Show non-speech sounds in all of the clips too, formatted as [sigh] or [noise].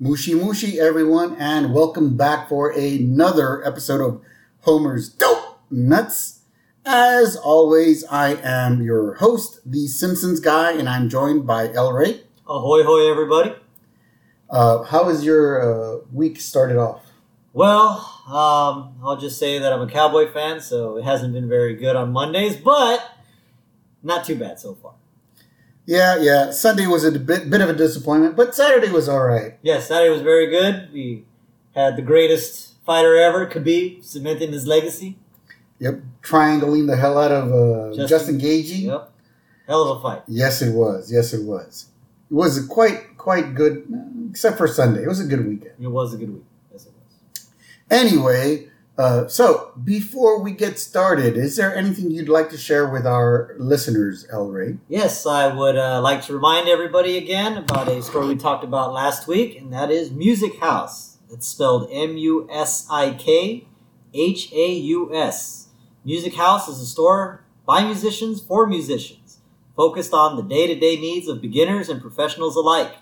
Mushi Mushi, everyone, and welcome back for another episode of Homer's Dope Nuts. As always, I am your host, the Simpsons guy, and I'm joined by El Ray. Ahoy, hoy, everybody. Uh, how has your uh, week started off? Well, um, I'll just say that I'm a Cowboy fan, so it hasn't been very good on Mondays, but not too bad so far. Yeah, yeah. Sunday was a bit, bit of a disappointment, but Saturday was all right. Yes, Saturday was very good. We had the greatest fighter ever, Khabib, cementing his legacy. Yep, triangling the hell out of uh, Justin- Justin Gaethje. Yep. Hell of a fight. Yes, it was. Yes, it was. It was quite quite good, except for Sunday. It was a good weekend. It was a good week. Yes, it was. Anyway, uh, so before we get started, is there anything you'd like to share with our listeners, El Ray? Yes, I would uh, like to remind everybody again about a story we talked about last week, and that is Musikhaus. It's spelled M U S I K H A U S. Musikhaus is a store by musicians for musicians, focused on the day to day needs of beginners and professionals alike.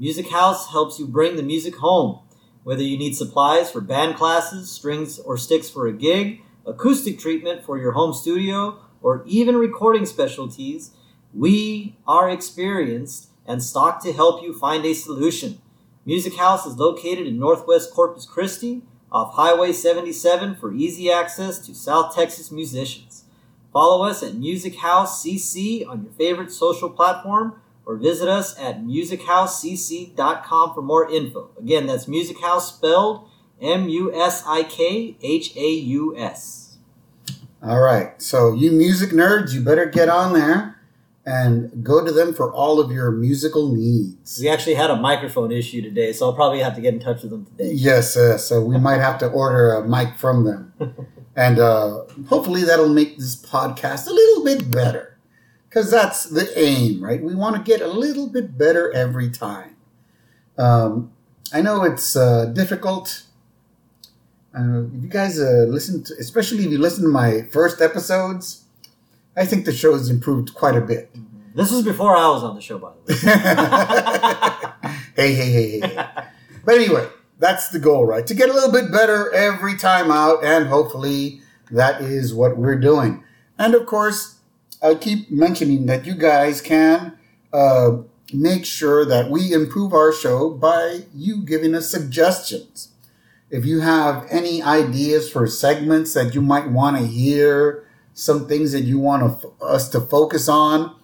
Musikhaus helps you bring the music home. Whether you need supplies for band classes, strings or sticks for a gig, acoustic treatment for your home studio, or even recording specialties, we are experienced and stocked to help you find a solution. Musikhaus is located in Northwest Corpus Christi off Highway 77 for easy access to South Texas musicians. Follow us at Musikhaus CC on your favorite social platform or visit us at musikhauscc.com for more info. Again, that's Musikhaus spelled M U S I K H A U S. All right. So, you music nerds, you better get on there and go to them for all of your musical needs. We actually had a microphone issue today, so I'll probably have to get in touch with them today. Yes, uh, so we might have to order a mic from them. [laughs] And uh, hopefully that'll make this podcast a little bit better. Because that's the aim, right? We want to get a little bit better every time. Um, I know it's uh, difficult. Uh, if you guys uh, listen to, especially if you listen to my first episodes, I think the show has improved quite a bit. This was before I was on the show, by the way. [laughs] hey, hey, hey, hey, hey. But anyway, that's the goal, right? To get a little bit better every time out, and hopefully that is what we're doing. And of course, I keep mentioning that you guys can uh, make sure that we improve our show by you giving us suggestions. If you have any ideas for segments that you might want to hear, some things that you want to, us to focus on,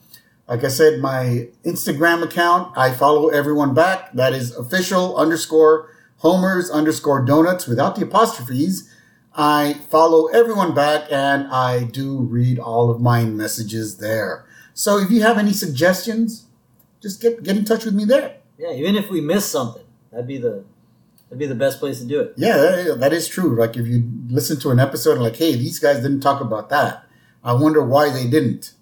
like I said, my Instagram account, I follow everyone back. That is official underscore homers underscore donuts without the apostrophes. I follow everyone back and I do read all of my messages there. So if you have any suggestions, just get, get in touch with me there. yeah, even if we miss something, that'd be the that'd be the best place to do it. Yeah, that- that is true. Like if you listen to an episode and like, hey, these guys didn't talk about that. I wonder why they didn't.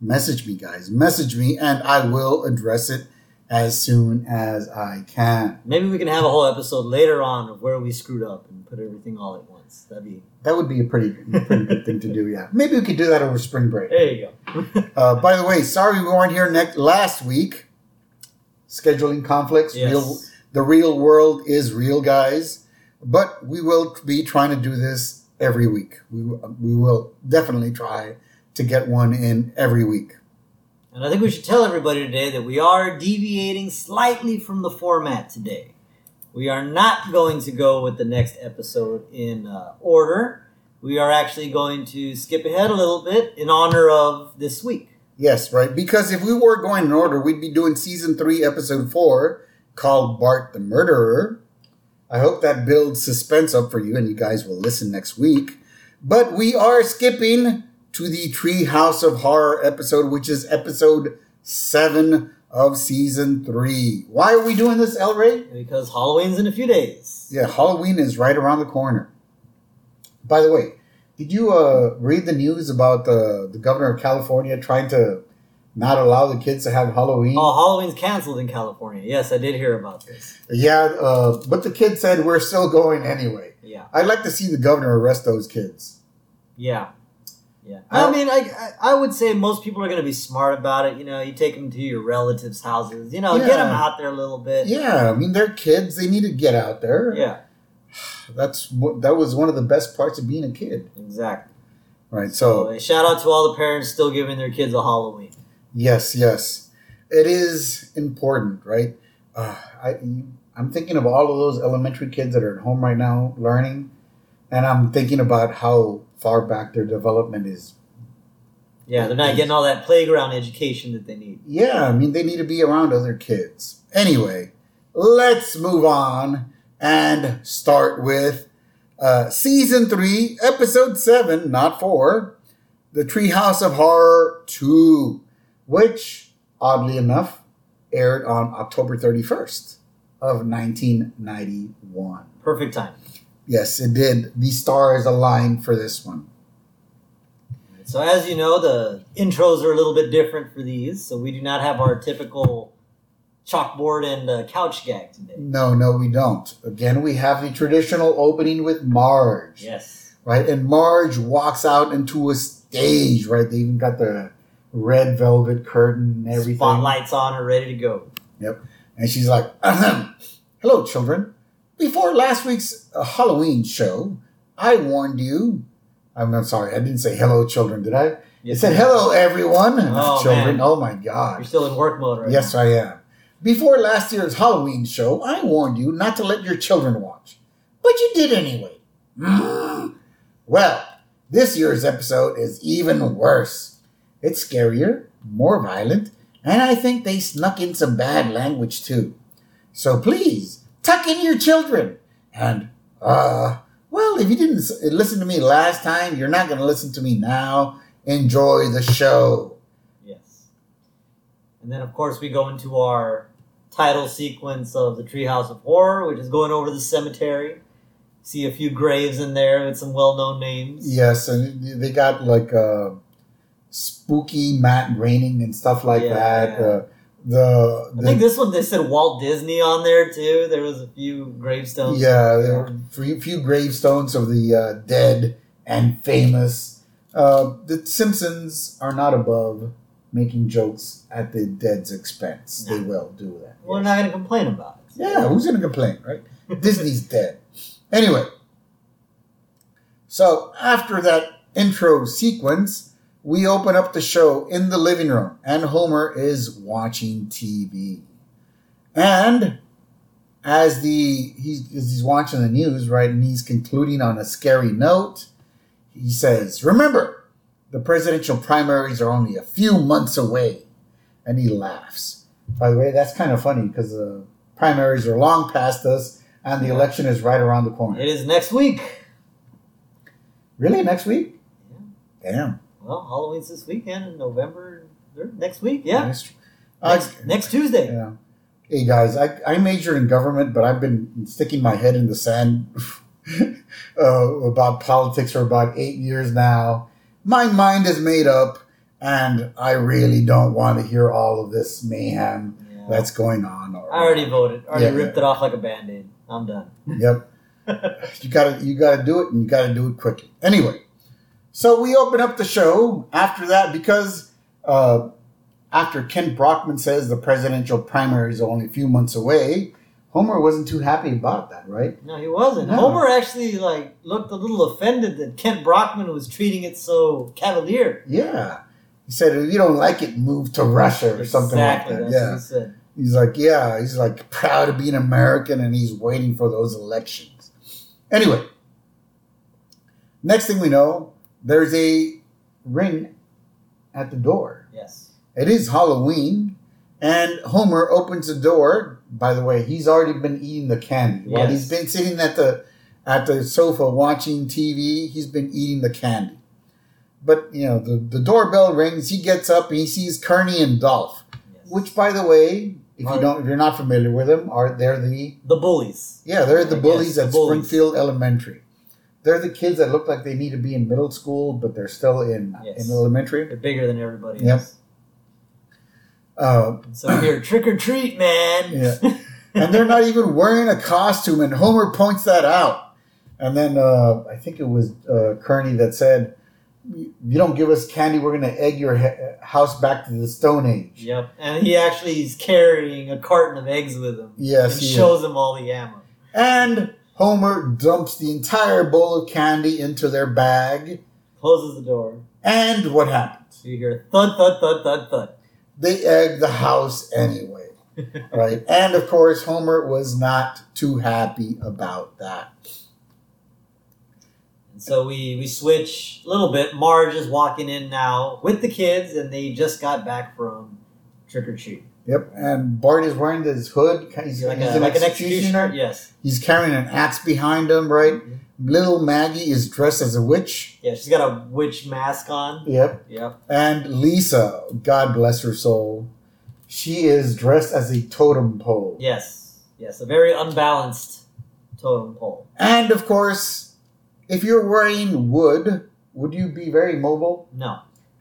Message me, guys. Message me and I will address it as soon as I can. Maybe we can have a whole episode later on of where we screwed up and put everything all at once. That'd be That would be a pretty, pretty good thing to do. Yeah, [laughs] maybe we could do that over spring break. there. You go. [laughs] Uh, by the way, sorry we weren't here next last week. Scheduling conflicts. Yes. Real, the real world is real, guys. But we will be trying to do this every week. We we will definitely try to get one in every week. And I think we should tell everybody today that we are deviating slightly from the format today. We are not going to go with the next episode in uh, order. We are actually going to skip ahead a little bit in honor of this week. Yes, right. Because if we were going in order, we'd be doing season three, episode four, called Bart the Murderer. I hope that builds suspense up for you and you guys will listen next week. But we are skipping to the Treehouse of Horror episode, which is episode seven of season three. Why are we doing this, El Ray? Because Halloween's in a few days. Yeah, Halloween is right around the corner. By the way, did you uh, read the news about the, the governor of California trying to not allow the kids to have Halloween? Oh, Halloween's canceled in California. Yes, I did hear about this. Yeah, uh, but the kid said we're still going anyway. Yeah, I'd like to see the governor arrest those kids. yeah, Yeah, I- mean, I I would say most people are going to be smart about it. You know, you take them to your relatives' houses. You know, get 'em get them out there a little bit. Yeah, I mean they're kids; they need to get out there. yeah, [sighs] That's what that was one of the best parts of being a kid, exactly. right? So, So shout out to all the parents still giving their kids a Halloween. yes, yes, it is important, right? Uh, I I'm thinking of all of those elementary kids that are at home right now learning, and I'm thinking about how far back their development is. Yeah, they're not getting all that playground education that they need. Yeah, I mean they need to be around other kids. Anyway, let's move on and start with uh, season three, episode seven, not four, The Treehouse of Horror two, which oddly enough aired on October thirty first of nineteen ninety one. Perfect time. Yes, it did. The stars aligned for this one. So as you know, the intros are a little bit different for these. So we do not have our typical chalkboard and uh, couch gag today. No, no, we don't. Again, we have the traditional opening with Marge. Yes. right? And Marge walks out into a stage, right? They even got the red velvet curtain and everything. Spotlights on are ready to go. Yep. And she's like. [clears throat] Hello, children. Before last week's uh, Halloween show, I warned you. I'm not sorry, I didn't say hello, children, did I? It Yes, said hello, everyone. Oh, [laughs] children. man. Oh, my God. You're still in work mode right Yes, I am. Before last year's Halloween show, I warned you not to let your children watch. But you did anyway. Mm. Well, this year's episode is even worse. It's scarier, more violent, and I think they snuck in some bad language too. So please, tuck in your children. And, uh, well, if you didn't listen to me last time, you're not going to listen to me now. Enjoy the show. Yes. And then, of course, we go into our title sequence of the Treehouse of Horror, which is going over the cemetery. See a few graves in there with some well-known names. Yes, and they got like uh, spooky matte raining and stuff like Yeah, that. yeah. Uh, the, I think this one they said Walt Disney on there too. There was a few gravestones. yeah, there were a few, few gravestones of the uh, dead and famous. Uh, the Simpsons are not above making jokes at the dead's expense. They will do that. We're yes. not going to complain about it. Yeah, who's gonna complain, right? [laughs] Disney's dead. Anyway, so after that intro sequence, we open up the show in the living room, and Homer is watching TV. And as the he's as he's watching the news, right, and he's concluding on a scary note, he says, "Remember, the presidential primaries are only a few months away," and he laughs. By the way, that's kind of funny because the primaries are long past us, and the election is right around the corner. It is next week. Really, next week? Damn. Well, Halloween's this weekend in November. Next week, yeah. Next, I- Next, next Tuesday. yeah. Hey guys, I, I majored in government, but I've been sticking my head in the sand [laughs] uh, about politics for about eight years now. My mind is made up, and I really don't want to hear all of this mayhem Yeah. that's going on. Or, I already voted. Already Yeah, ripped yeah. it off like a band-aid. I'm done. Yep. [laughs] you gotta you gotta do it and you gotta do it quickly anyway so we open up the show after that because uh, after kent brockman says the presidential primaries are only a few months away homer wasn't too happy about that right No, he wasn't. No. Homer actually like looked a little offended that Kent Brockman was treating it so cavalier. yeah he said if you don't like it move to russia or something exactly, like that that's yeah what he said. he's like yeah he's like proud to be an american and he's waiting for those elections anyway next thing we know there's a ring at the door Yes. It is Halloween, and Homer opens the door. By the way, he's already been eating the candy. While he's been sitting at the at the sofa watching TV, he's been eating the candy. But you know, the, the doorbell rings. He gets up and he sees Kearney and Dolph. yes. Which, by the way, if you don't, if you're not familiar with them, are they're the the bullies. yeah they're the Yes, bullies the at bullies. Springfield Elementary. They're the kids that look like they need to be in middle school, but they're still in Yes. in elementary. They're bigger than everybody Yep. else. Uh, So here, trick or treat, man. [laughs] Yeah. and they're not even wearing a costume. And Homer points that out. And then uh, I think it was uh, Kearney that said, you don't give us candy, we're going to egg your he- house back to the Stone Age. Yep. And he actually is carrying a carton of eggs with him. Yes, And he is. shows him all the ammo. And Homer dumps the entire bowl of candy into their bag. Closes the door. And what happens? You hear thud, thud, thud, thud, thud. They egg the house anyway. [laughs] right? And of course, Homer was not too happy about that. And so we, we switch a little bit. Marge is walking in now with the kids, and they just got back from trick or treat. Yep. And Bart is wearing this hood. He's, Like, he's a, an like an executioner. executioner. Yes. He's carrying an axe behind him, right? Mm-hmm. Little Maggie is dressed as a witch. Yeah, she's got a witch mask on. Yep. Yep. And Lisa, God bless her soul, she is dressed as a totem pole. Yes. Yes. A very unbalanced totem pole. And of course, if you're wearing wood, would you be very mobile? No.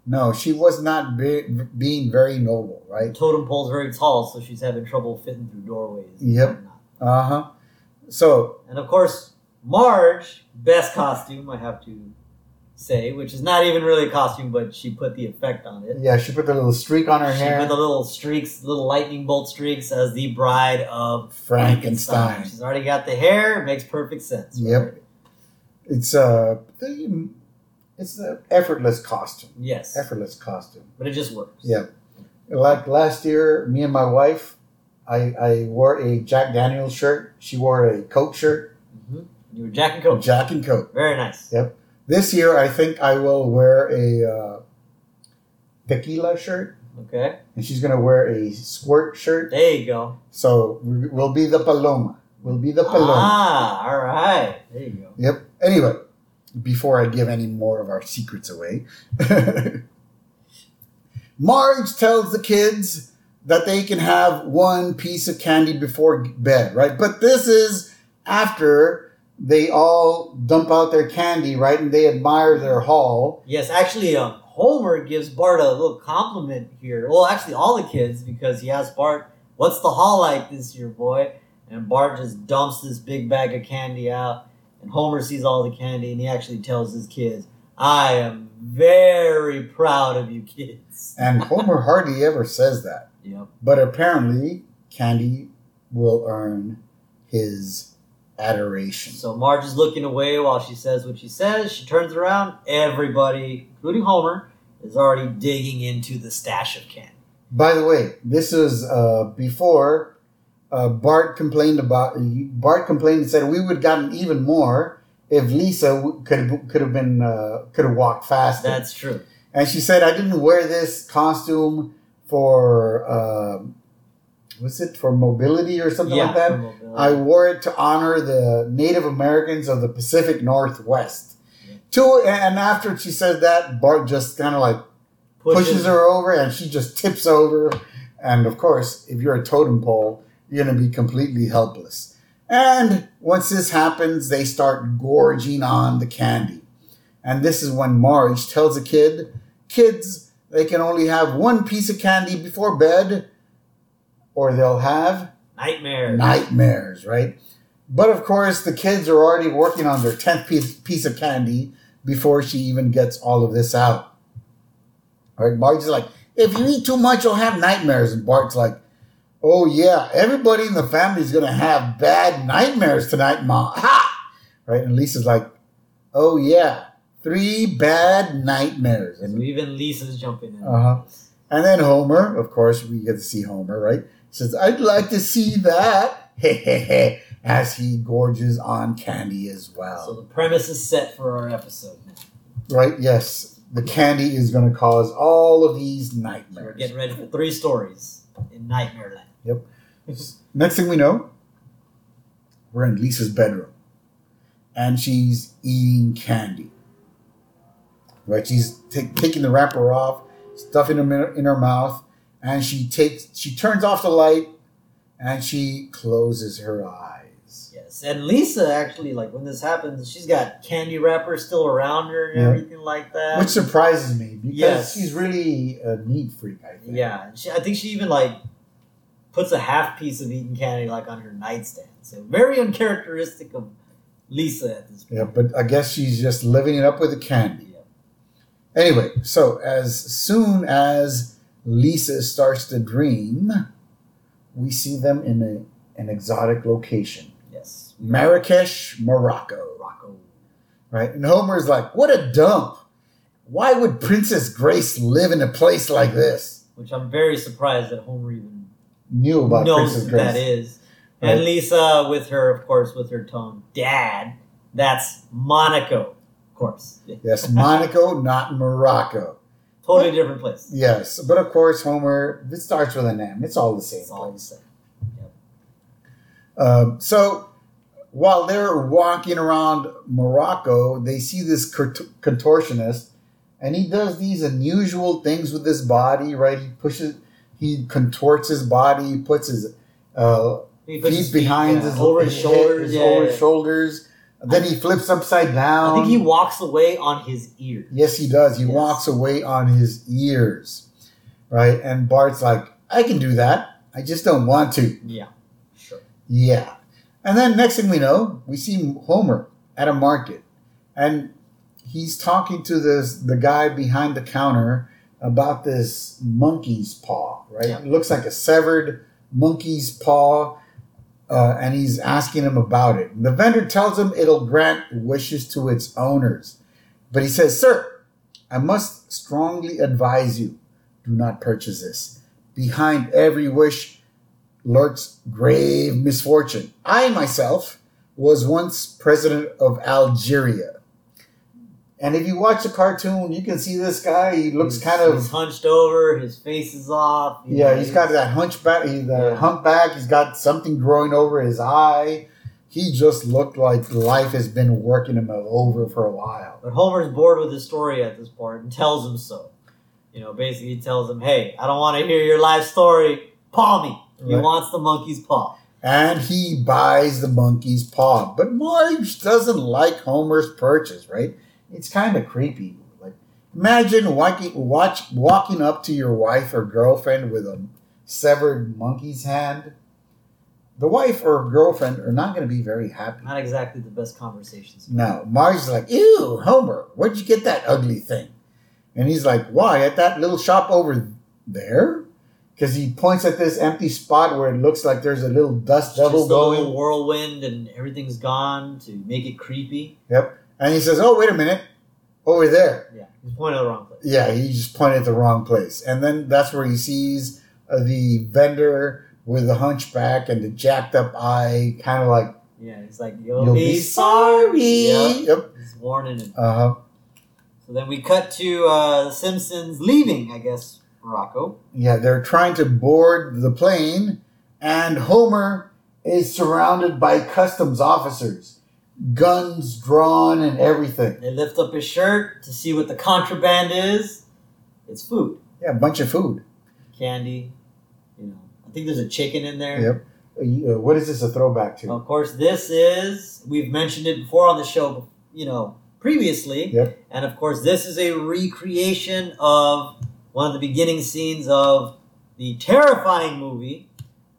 No, she was not be- being very noble, right? totem pole's very tall, so she's having trouble fitting through doorways. Yep. Uh huh. So, And of course, Marge, best costume, I have to say, which is not even really a costume, but she put the effect on it. yeah, she put the little streak on her She hair. put the little streaks, little lightning bolt streaks, as the bride of Frankenstein. She's already got the hair. It makes perfect sense. Yep. It's a, it's an effortless costume. Yes. Effortless costume. But it just works. Yeah. Like last year, me and my wife, I, I wore a Jack Daniels shirt. She wore a Coke shirt. hmm You were Jack and Coke. Jack and Coke. Very nice. Yep. This year, I think I will wear a uh, tequila shirt, Okay. and she's gonna wear a squirt shirt. There you go. So we- we'll be the Paloma. We'll be the Paloma. Ah, all right. There you go. Yep. Anyway, before I give any more of our secrets away, [laughs] Marge tells the kids that they can have one piece of candy before bed, right? But this is after they all dump out their candy, right? And they admire their haul. Yes, actually, um, Homer gives Bart a little compliment here. Well, actually, all the kids, because he asks Bart, What's the haul like this year, boy? And Bart just dumps this big bag of candy out. And Homer sees all the candy and he actually tells his kids, I am very proud of you kids. [laughs] And Homer hardly ever says that. Yep. But apparently, candy will earn his adoration. So Marge is looking away while she says what she says. She turns around. Everybody, including Homer, is already digging into the stash of candy. By the way, this is uh, before uh, Bart complained about. Bart complained and said we would have gotten even more if Lisa could could have been uh, could have walked faster. That's true. and she said I didn't wear this costume for uh, was it for mobility or something like that. I wore it to honor the Native Americans of the Pacific Northwest. Yeah. To and after she said that, Bart just kind of like pushes her over and she just tips over. And of course, if you're a totem pole, you're going to be completely helpless. And once this happens, they start gorging on the candy. And this is when Marge tells a kid, kids, they can only have one piece of candy before bed, or they'll have nightmares. nightmares, right? But of course, the kids are already working on their 10th piece, piece of candy before she even gets all of this out. All right, Marge's like, if you eat too much, you'll have nightmares. And Bart's like, oh yeah, everybody in the family is going to have bad nightmares tonight, Mom. Ha! Right? And Lisa's like, oh yeah, three bad nightmares. So And, even Lisa's jumping in. Uh-huh. and then Homer, of course, we get to see Homer, right? Says, I'd like to see that. [laughs] Hehehe. As he gorges on candy as well. So the premise is set for our episode now. Right? Yes. The candy is going to cause all of these So we're getting ready for three stories in Nightmare Land. Next thing we know, we're in Lisa's bedroom. And she's eating candy. Right? She's ta- taking the wrapper off, stuffing in, in her mouth, and she takes she turns off the light and she closes her eyes. Yes, and Lisa actually, like when this happens, she's got candy wrappers still around her and Yeah. everything like that. Which surprises me because Yes. she's really a neat freak, I think. yeah, she, I think she even like puts a half piece of eaten candy like on her nightstand. So very uncharacteristic of Lisa at this point. Yeah, but I guess she's just living it up with the candy. Yeah. Anyway, so as soon as Lisa starts to dream, we see them in a, an exotic location Yes. Marrakesh, Morocco. Rocco. Right? And Homer's like, what a dump. Why would Princess Grace live in a place like this? Which I'm very surprised that Homer even Knew about knows Grace. that is. And Lisa, with her, of course, with her tone, Dad, that's Monaco, of course. Yes, Monaco, [laughs] not Morocco. Totally different place. Yes, but of course, Homer, it starts with an M. It's all the same It's all the place. same. Um, so while they're walking around Morocco, they see this cont- contortionist, and he does these unusual things with his body. Right? He pushes, he contorts his body, he puts his uh, puts feet his behind yeah, his over his shoulders. his yeah, over yeah. his shoulders. Then he flips upside down. I think he walks away on his ears. Yes, he does. He Yes. walks away on his ears, right? And Bart's like, "I can do that. I just don't want to." Yeah, sure. Yeah. And then next thing we know, we see Homer at a market, and he's talking to this the guy behind the counter about this monkey's paw. Right? Yeah. It looks like a severed monkey's paw. Uh, and he's asking him about it. The vendor tells him it'll grant wishes to its owners. But he says, Sir, I must strongly advise you do not purchase this. Behind every wish lurks grave misfortune. I myself was once president of Algeria. And if you watch the cartoon, you can see this guy. He looks He's- kind of He's hunched over. His face is off. yeah, know, he's got that hunchback, he- the Yeah. humpback. He's got something growing over his eye. He just looked like life has been working him over for a while. But Homer's bored with his story at this point and tells him so. You know, basically he tells him, "Hey, I don't want to hear your life story. Paw me." He Right. wants the monkey's paw. And he buys the monkey's paw. But Marge doesn't like Homer's purchase, right? It's kind of creepy. Like, imagine walking, watch, walking up to your wife or girlfriend with a severed monkey's hand. The wife or girlfriend are not going to be very happy. Not exactly the best conversations. No, Marge's like, ew, Homer, where'd you get that ugly thing? And he's like, why? At that little shop over there? Because he points at this empty spot where it looks like there's a little dust devil going. whirlwind and everything's gone to make it creepy. And he says, oh, wait a minute, over there. Yeah, he's pointing at the wrong place. Yeah, he just pointed at the wrong place. And then that's where he sees uh, the vendor with the hunchback and the jacked up eye, kind of like, Yeah, he's like, "You'll, you'll be, be sorry." Yeah, Yep. he's warning him. Uh-huh. So then we cut to uh, the Simpsons leaving, I guess, Morocco. Yeah, they're trying to board the plane, and Homer is surrounded by customs officers, guns drawn and everything. They lift up his shirt to see what the contraband is. It's food, Yeah, a bunch of food. candy. You know, I think there's a chicken in there. Yep. Uh, what is this a throwback to? Of course, this is we've mentioned it before on the show. You know, previously, Yep. and of course, this is a recreation of one of the beginning scenes of the terrifying movie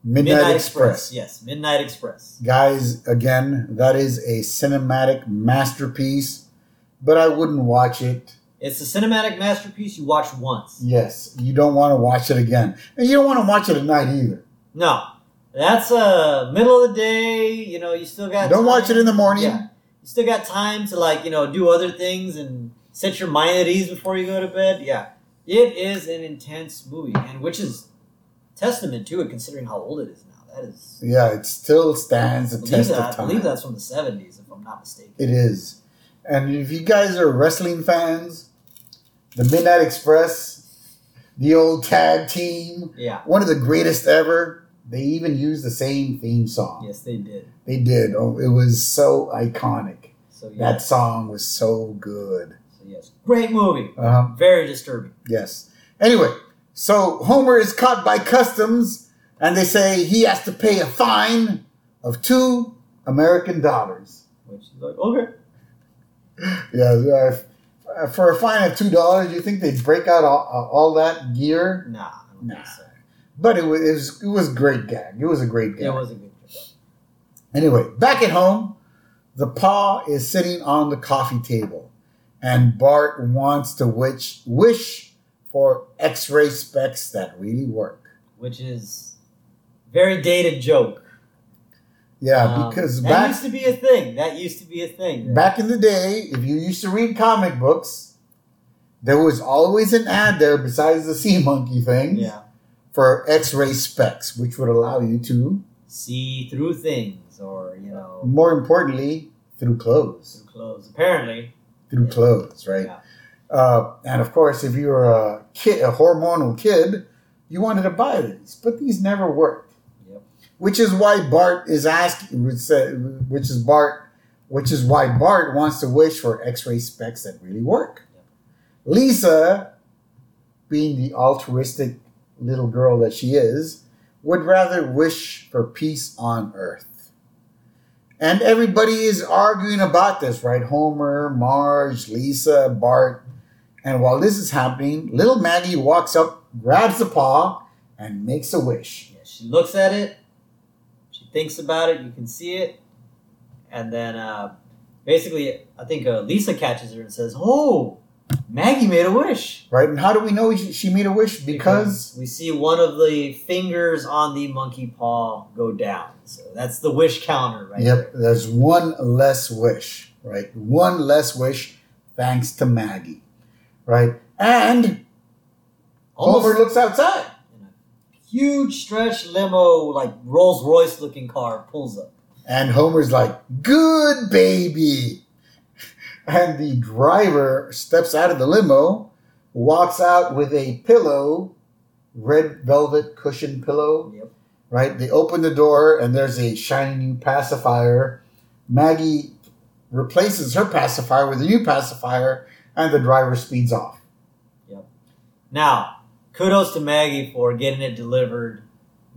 Midnight, Express. Yes, Midnight Express. Guys, again, that is a cinematic masterpiece, but I wouldn't watch it. It's a cinematic masterpiece you watch once. Yes, you don't want to watch it again. And you don't want to watch it at night either. No, that's uh middle of the day. You know, you still got. Don't watch it in the morning. Yeah, you still got time to like you know do other things and set your mind at ease before you go to bed. Yeah, it is an intense movie, and which is testament to it considering how old it is now. That is. Yeah, it still stands the test that, of I believe that's from the seventies, if I'm not mistaken. It is. And if you guys are wrestling fans, the Midnight Express, the old tag team, Yeah. one of the greatest ever. They even used the same theme song. Yes, they did. They did. Oh, it was so iconic. So yeah. That song was so good. so yes, great movie. Uh-huh. Very disturbing. Yes. Anyway, so Homer is caught by customs, and they say he has to pay a fine of two American dollars. Which is like okay. Yeah, uh, for a fine of two dollars, you think they'd break out all, all that gear? Nah, I Nah. so. But it was, it was it was great gag. It was a great gag. It was a good. gag. Anyway, back at home, the paw is sitting on the coffee table, and Bart wants to wish wish for X-ray specs that really work. which is very dated joke. Yeah, Um, because that back used to be a thing. That used to be a thing. back in the day, if you used to read comic books, there was always an ad there besides the sea monkey thing yeah, for X-ray specs, which would allow you to, see through things, or you know, more importantly, through clothes, through clothes. Apparently, through Yeah. clothes, right? Yeah. Uh, and of course, if you were a kid, a hormonal kid, you wanted to buy these, but these never worked. Yep. Which is why Bart is asking, which, is Bart, which is why Bart wants to wish for X-ray specs that really work. Yep. Lisa, being the altruistic little girl that she is, would rather wish for peace on Earth. And everybody is arguing about this, right? Homer, Marge, Lisa, Bart. And while this is happening, little Maggie walks up, grabs the paw, and makes a wish. yeah, she looks at it, she thinks about it. You can see it, and then uh, basically, I think uh, Lisa catches her and says, "Oh, Maggie made a wish." Right? And how do we know she she made a wish? Because we see one of the fingers on the monkey paw go down. So that's the wish counter, right? Yep, there's one less wish, right? One less wish thanks to Maggie, right? And Almost Homer looks outside. huge stretch limo, like Rolls Royce looking car, pulls up. And Homer's like, good baby. And the driver steps out of the limo, walks out with a pillow, red velvet cushion pillow, Yep. right? They open the door and there's a shiny new pacifier. Maggie replaces her pacifier with a new pacifier and the driver speeds off. Yep. Now, kudos to Maggie for getting it delivered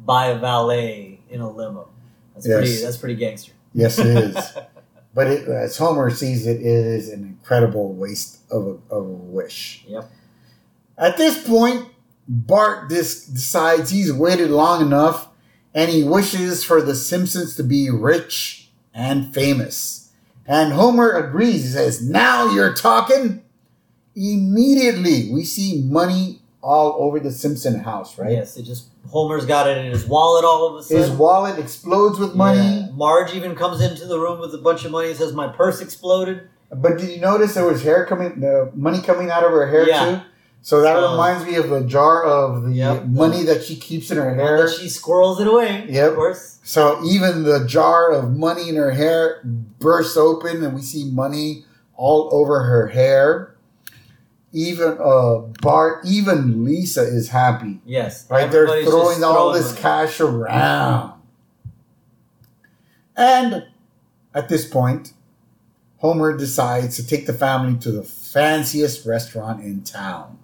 by a valet in a limo. That's Yes. pretty. That's pretty gangster. Yes, it is. [laughs] but it, as Homer sees it, it is an incredible waste of a, of a wish. Yep. At this point, Bart dis- decides he's waited long enough and he wishes for the Simpsons to be rich and famous. And Homer agrees. He says, Now you're talking. Immediately, we see money all over the Simpson house, right? Yes, it just Homer's got it in his wallet all of a sudden. His wallet explodes with money. Yeah. Marge even comes into the room with a bunch of money and says, "My purse exploded." But did you notice there was hair coming, uh, money coming out of her hair Yeah. too? So that So- reminds me of the jar of the Yep. money that she keeps in her hair. she squirrels it away. Yep. Of course. So even the jar of money in her hair bursts open, and we see money all over her hair. Even uh, Bart, even Lisa is happy, Yes. right? They're Everybody's throwing all this money. cash around, and at this point, Homer decides to take the family to the fanciest restaurant in town,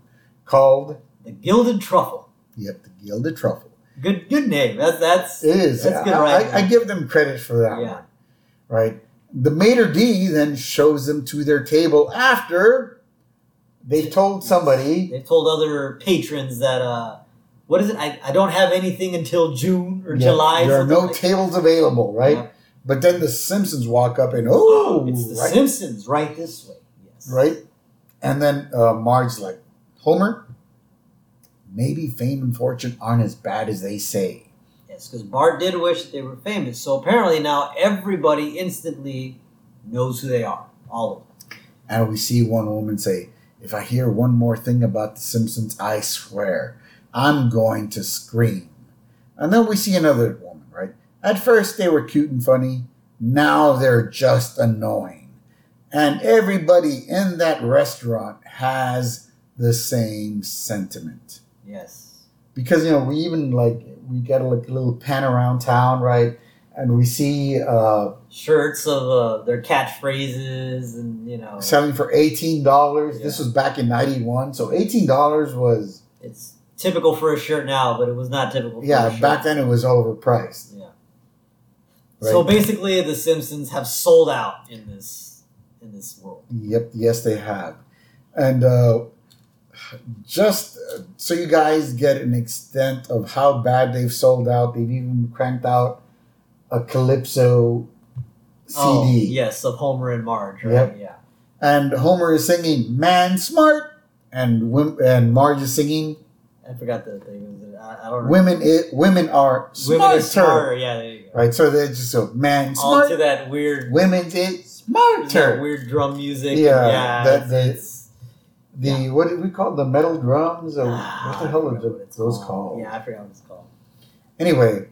called The Gilded Truffle. Yep, the Gilded Truffle. Good, good name. That's that's. It is. That's good. I, I give them credit for that Yeah. one. Right. The maitre d then shows them to their table after they've told somebody. They've told other patrons that uh, what is it? I, I don't have anything until June or Yeah, July. There are no like- tables available, right? Yeah. But then the Simpsons walk up and oh, [gasps] it's the right, Simpsons right this way. Yes. right, and then uh, Marge's like, Homer, maybe fame and fortune aren't as bad as they say. Yes, because Bart did wish that they were famous. So apparently now everybody instantly knows who they are. All of them. And we see one woman say, If I hear one more thing about The Simpsons, I swear I'm going to scream. And then we see another woman, right? At first they were cute and funny, now they're just annoying. And everybody in that restaurant has the same sentiment. Yes. Because, you know, we even like, we get a, like, a little pan around town, right? And we see uh, Shirts of uh, their catchphrases and, you know, selling for $18. This was back in 91. So $18 was it's typical for a shirt now, but it was not typical for a Yeah, back then it was overpriced. Yeah. Right? So basically, the Simpsons have sold out in this in this world. Yep, yes, they have. And uh, just so you guys get an extent of how bad they've sold out, they've even cranked out a Calypso CD. Oh, yes, of Homer and Marge, right? Yep. Yeah. and Homer is singing "Man Smart," and Wim- and Marge is singing I forgot the thing. I, I don't know. "Women i- Women are Women smarter." is smarter. Yeah, there you go. Right, so they're just so "Man All to that weird, women is that smarter. weird drum music. Yeah, yeah. that- that- it's- The what did we call it? the metal drums or [sighs] what the hell are those called? Yeah, I forgot what it's called. Anyway,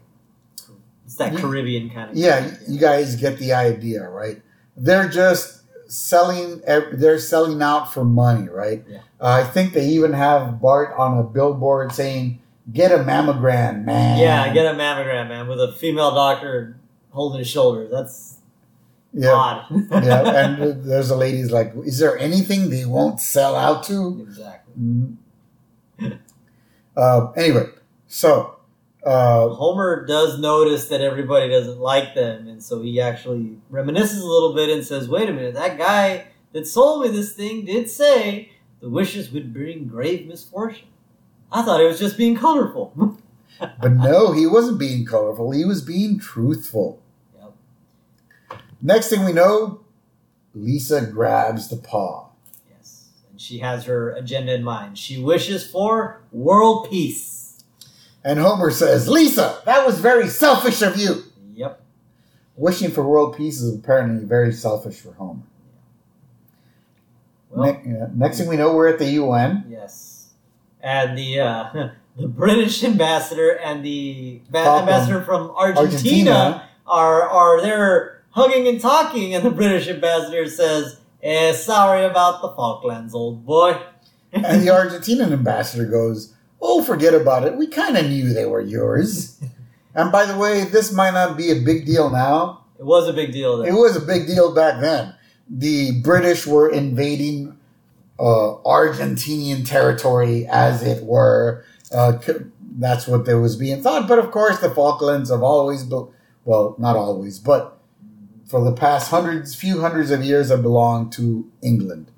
It's that You- Caribbean kind of. yeah, you guys get the idea, right? They're just selling. They're selling out for money, right? Yeah. Uh, I think they even have Bart on a billboard saying, "Get a mammogram, man." Yeah, get a mammogram, man, with a female doctor holding his shoulder. That's yeah, odd. yeah. [laughs] And there's a lady's like, "Is there anything they won't sell out to?" exactly. Mm. uh, anyway, so uh, Homer does notice that everybody doesn't like them, and so he actually reminisces a little bit and says, "Wait a minute, that guy that sold me this thing did say the wishes would bring grave misfortune. I thought it was just being colorful." [laughs] but no, he wasn't being colorful. He was being truthful. Yep. Next thing we know, Lisa grabs the paw. yes, and she has her agenda in mind. She wishes for world peace. And Homer says, Lisa, that was very selfish of you. Yep. Wishing for world peace is apparently very selfish for Homer. Well, Ne- yeah, next thing we know, we're at the UN. Yes, and the uh, [laughs] the British ambassador and the ba- ambassador from Argentina, Argentina. are are there hugging and talking, and the British ambassador says, eh, "Sorry about the Falklands, old boy." And the [laughs] Argentinian ambassador goes, Oh, forget about it. We kind of knew they were yours. [laughs] and by the way, this might not be a big deal now. It was a big deal. It was a big deal back then. The British were invading uh, Argentinian territory, as it were. Uh, that's what there was being thought. But of course, the Falklands have always, be- well, not always, but for the past hundreds, few hundreds of years, have belonged to England.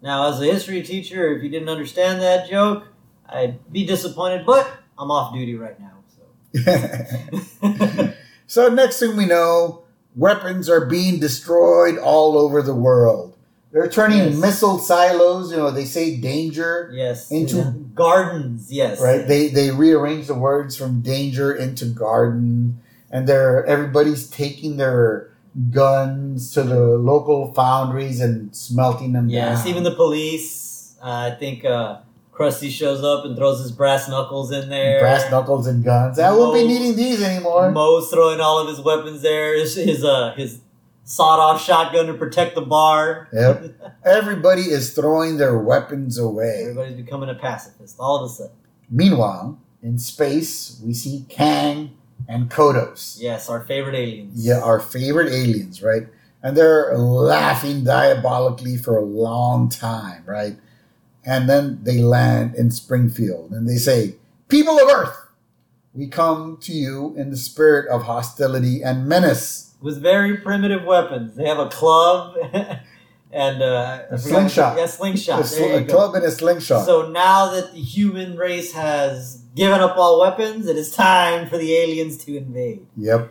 Now, as a history teacher, if you didn't understand that joke, I'd be disappointed. But I'm off duty right now, so. [laughs] so next thing we know, weapons are being destroyed all over the world. They're turning Yes. missile silos. You know, they say danger. yes. Into- yeah. gardens. Yes. right they they rearrange the words from danger into garden and they're everybody's taking their guns to the local foundries and smelting them Yes, down even the police. Uh, I think uh, Krusty shows up and throws his brass knuckles in there. brass knuckles and guns i won't be needing these anymore Moe's throwing all of his weapons there. His his, uh, his sawed-off shotgun to protect the bar. Yep. [laughs] everybody is throwing their weapons away Everybody's becoming a pacifist all of a sudden. meanwhile in space we see kang and kodos Yes, our favorite aliens. yeah our favorite aliens right and they're laughing diabolically for a long time right and then they land in springfield and they say people of earth we come to you in the spirit of hostility and menace With very primitive weapons. They have a club [laughs] and uh, A slingshot. Yeah, slingshot. a, sl- a club and a slingshot So now that the human race has given up all weapons, it is time for the aliens to invade. yep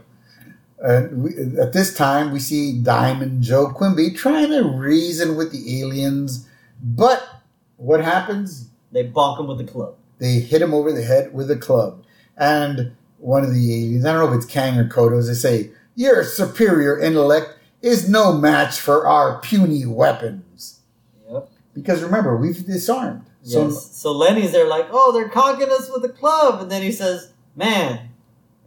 and we, at this time we see diamond joe quimby trying to reason with the aliens but what happens They bonk him with the club. they hit him over the head with a club. And one of the aliens, I don't know if it's Kang or Kodos, they say, Your superior intellect is no match for our puny weapons. Yep. Because remember, we've disarmed. So, Yes. So Lenny's there like, oh, they're cocking us with a club. And then he says, man,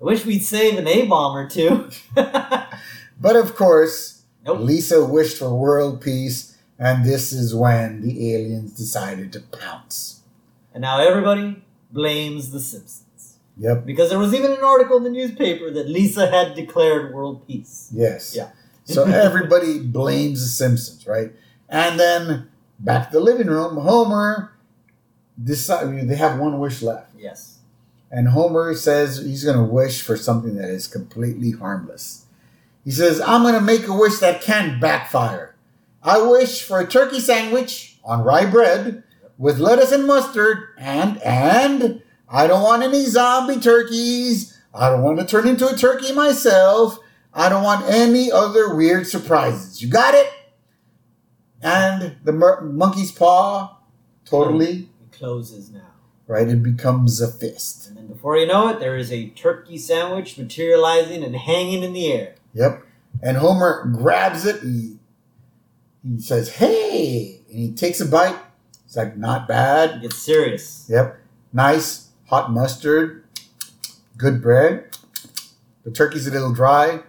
I wish we'd save an A-bomb or two. [laughs] but of course, Nope. Lisa wished for world peace, and this is when the aliens decided to pounce. and now everybody blames the Simpsons. Yep. Because there was even an article in the newspaper that Lisa had declared world peace. Yes. Yeah. so [laughs] everybody blames the Simpsons, right? And then back to the living room, Homer decide they have one wish left. Yes. And Homer says he's going to wish for something that is completely harmless. He says, I'm going to make a wish that can backfire. I wish for a turkey sandwich on rye bread with lettuce and mustard and, and I don't want any zombie turkeys. I don't want to turn into a turkey myself. I don't want any other weird surprises. You got it? and the mer- monkey's paw totally It closes now. right. It becomes a fist. And then before you know it, there is a turkey sandwich materializing and hanging in the air. Yep. And Homer grabs it. He he says, "Hey!" and he takes a bite. It's like not bad. gets serious. Yep. Nice hot mustard. Good bread. The turkey's a little dry.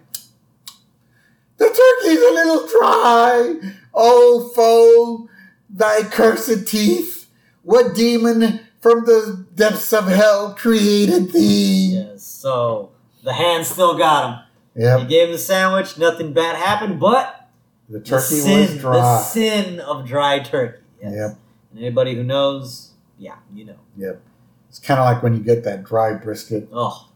The turkey's a little dry. Oh, foe, thy cursed teeth. What demon from the depths of hell created thee? Yes. So the hand still got him. Yeah. He gave him the sandwich. Nothing bad happened, but The the turkey sin, was dry. the sin of dry turkey. Yes. Yep. And anybody who knows, yeah, you know. Yep. It's kind of like when you get that dry brisket. Oh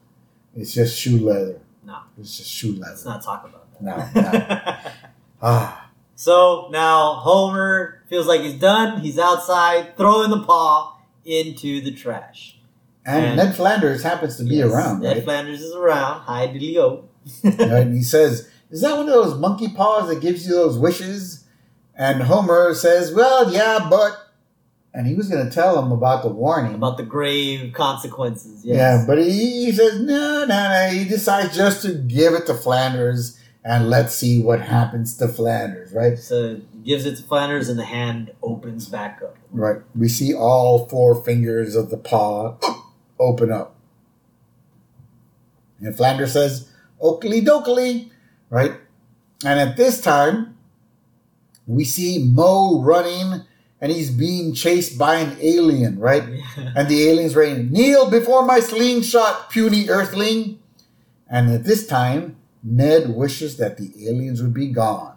It's just shoe leather. no, It's just shoe leather. let's not talk about that. [laughs] No, Ah, so now Homer feels like he's done. He's outside, throwing the paw into the trash. and, And- Ned Flanders happens to be Yes, around, Ned right? Flanders is around. Hi, Dilio. Right? And he says, "Is that one of those monkey paws that gives you those wishes?" And Homer says, "Well, yeah, but." And he was going to tell him about the warning. About the grave consequences. Yes. Yeah, but he, he says, "No, no, no." He decides just to give it to Flanders, and let's see what happens to Flanders, right? So he gives it to Flanders, and the hand opens back up. Right. We see all four fingers of the paw [gasps] open up. And Flanders says, Oakley dokley, right? And at this time, we see Moe running and he's being chased by an alien, right? [laughs] And the alien's raining, Kneel before my slingshot, puny earthling. And at this time, Ned wishes that the aliens would be gone.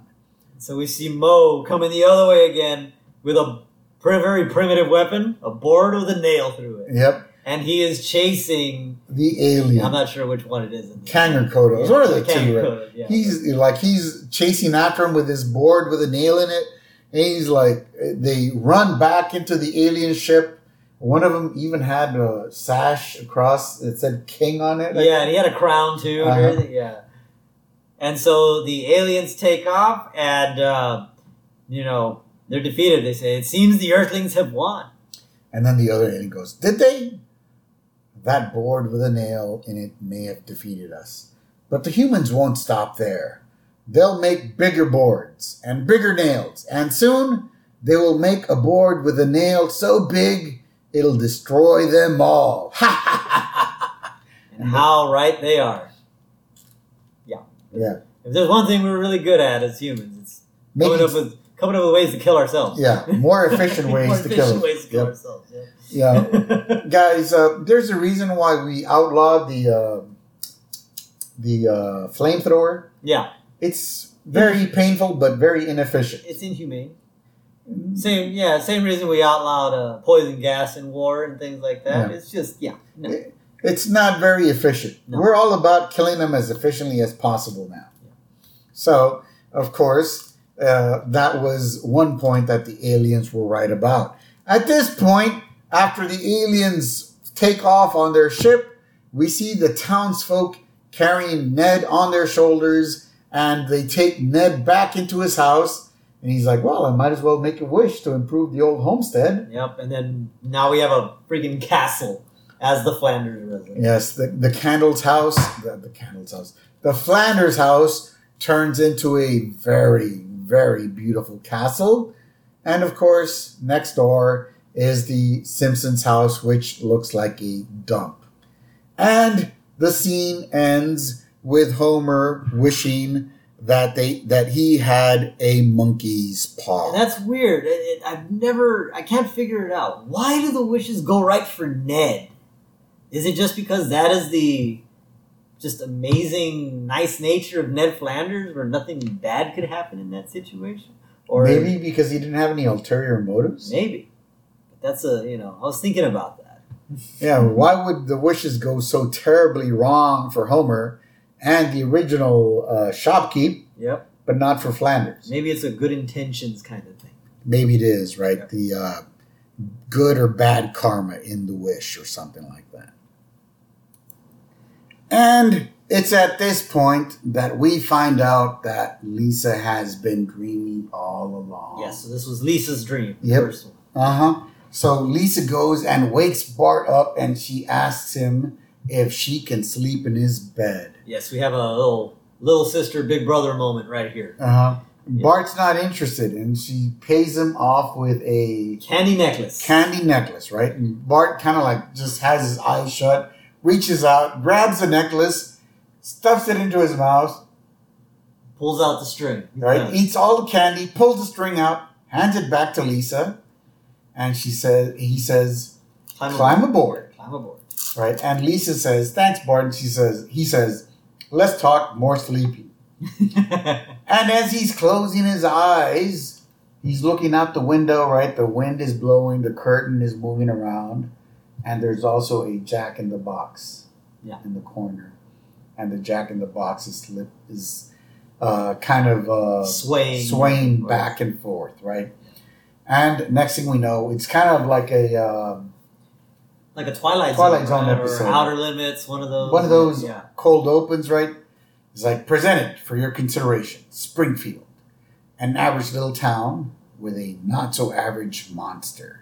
so we see Moe coming the other way again with a very primitive weapon, a board with a nail through it, Yep, and he is chasing. the alien. I'm not sure which one it is. in Kang or Kodos. It's one of the two, right? Yeah. He's like he's chasing after him with his board with a nail in it, and he's like they run back into the alien ship. One of them even had a sash across that said "King" on it. Yeah, and he had a crown too. And Uh-huh. Yeah. And so the aliens take off, and uh, you know they're defeated. They say it seems the Earthlings have won. And then the other alien goes, "Did they?" That board with a nail in it may have defeated us, but the humans won't stop there. They'll make bigger boards and bigger nails, and soon they will make a board with a nail so big it'll destroy them all. [laughs] Ha ha ha ha! And how right they are. Yeah, If there's one thing we're really good at as humans, it's Maybe coming up with coming up with ways to kill ourselves. yeah, more efficient [laughs] ways More to efficient kill. ways to kill Yep. ourselves. Yeah. Yeah, [laughs] guys, uh, there's a reason why we outlawed the uh, the uh, flamethrower. yeah, It's very painful, but very inefficient. it's inhumane. Same, yeah, same reason we outlawed uh, poison gas in war and things like that. Yeah. It's just, yeah, no. It's not very efficient. No. We're all about killing them as efficiently as possible now. So, of course, uh, that was one point that the aliens were right about. At this point, after the aliens take off on their ship, we see the townsfolk carrying Ned on their shoulders and they take Ned back into his house. And he's like, Well, I might as well make a wish to improve the old homestead. Yep, and then now we have a freaking castle as the Flanders residence. Yes, the, the Candles house, the, the Candles house, the Flanders house turns into a very, very beautiful castle. And of course, next door is the Simpsons house, which looks like a dump. And the scene ends with Homer wishing that they that he had a monkey's paw. That's weird. It, it, I've never, I can't figure it out. Why do the wishes go right for Ned? Is it just because that is the just amazing, nice nature of Ned Flanders, where nothing bad could happen in that situation? Or Maybe because he didn't have any ulterior motives. maybe. That's a, you know, I was thinking about that. Yeah, why would the wishes go so terribly wrong for Homer and the original uh, shopkeep, Yep. but not for Flanders? Maybe it's a good intentions kind of thing. Maybe it is, right? Yeah. The uh, good or bad karma in the wish or something like that. And It's at this point that we find out that Lisa has been dreaming all along. Yes, so this was Lisa's dream. the Yep. First one. Uh huh. So Lisa goes and wakes Bart up and she asks him if she can sleep in his bed. Yes, we have a little little sister, big brother moment right here. Uh huh. Bart's not interested and she pays him off with a Candy necklace. candy necklace, right? And Bart kind of like just has his eyes shut, reaches out, grabs the necklace, stuffs it into his mouth, Pulls out the string. right? Yeah. Eats all the candy, pulls the string out, hands it back to Lisa, and she says, he says, Climb, climb aboard. aboard, Climb aboard. right? And Lisa says, thanks, Bart. And she says, he says, let's talk more sleepy. [laughs] And as he's closing his eyes, he's looking out the window, right? The wind is blowing, the curtain is moving around, and there's also a jack in the box Yeah. in the corner. And the jack in the box is slip is uh, kind of uh, swaying. swaying back and forth, right? And next thing we know, it's kind of like a um, Like a Twilight, Twilight Zone, Zone episode. Outer Limits, one of those. one of those Yeah. cold opens, right? It's like presented for your consideration. Springfield, an average little town with a not so average monster.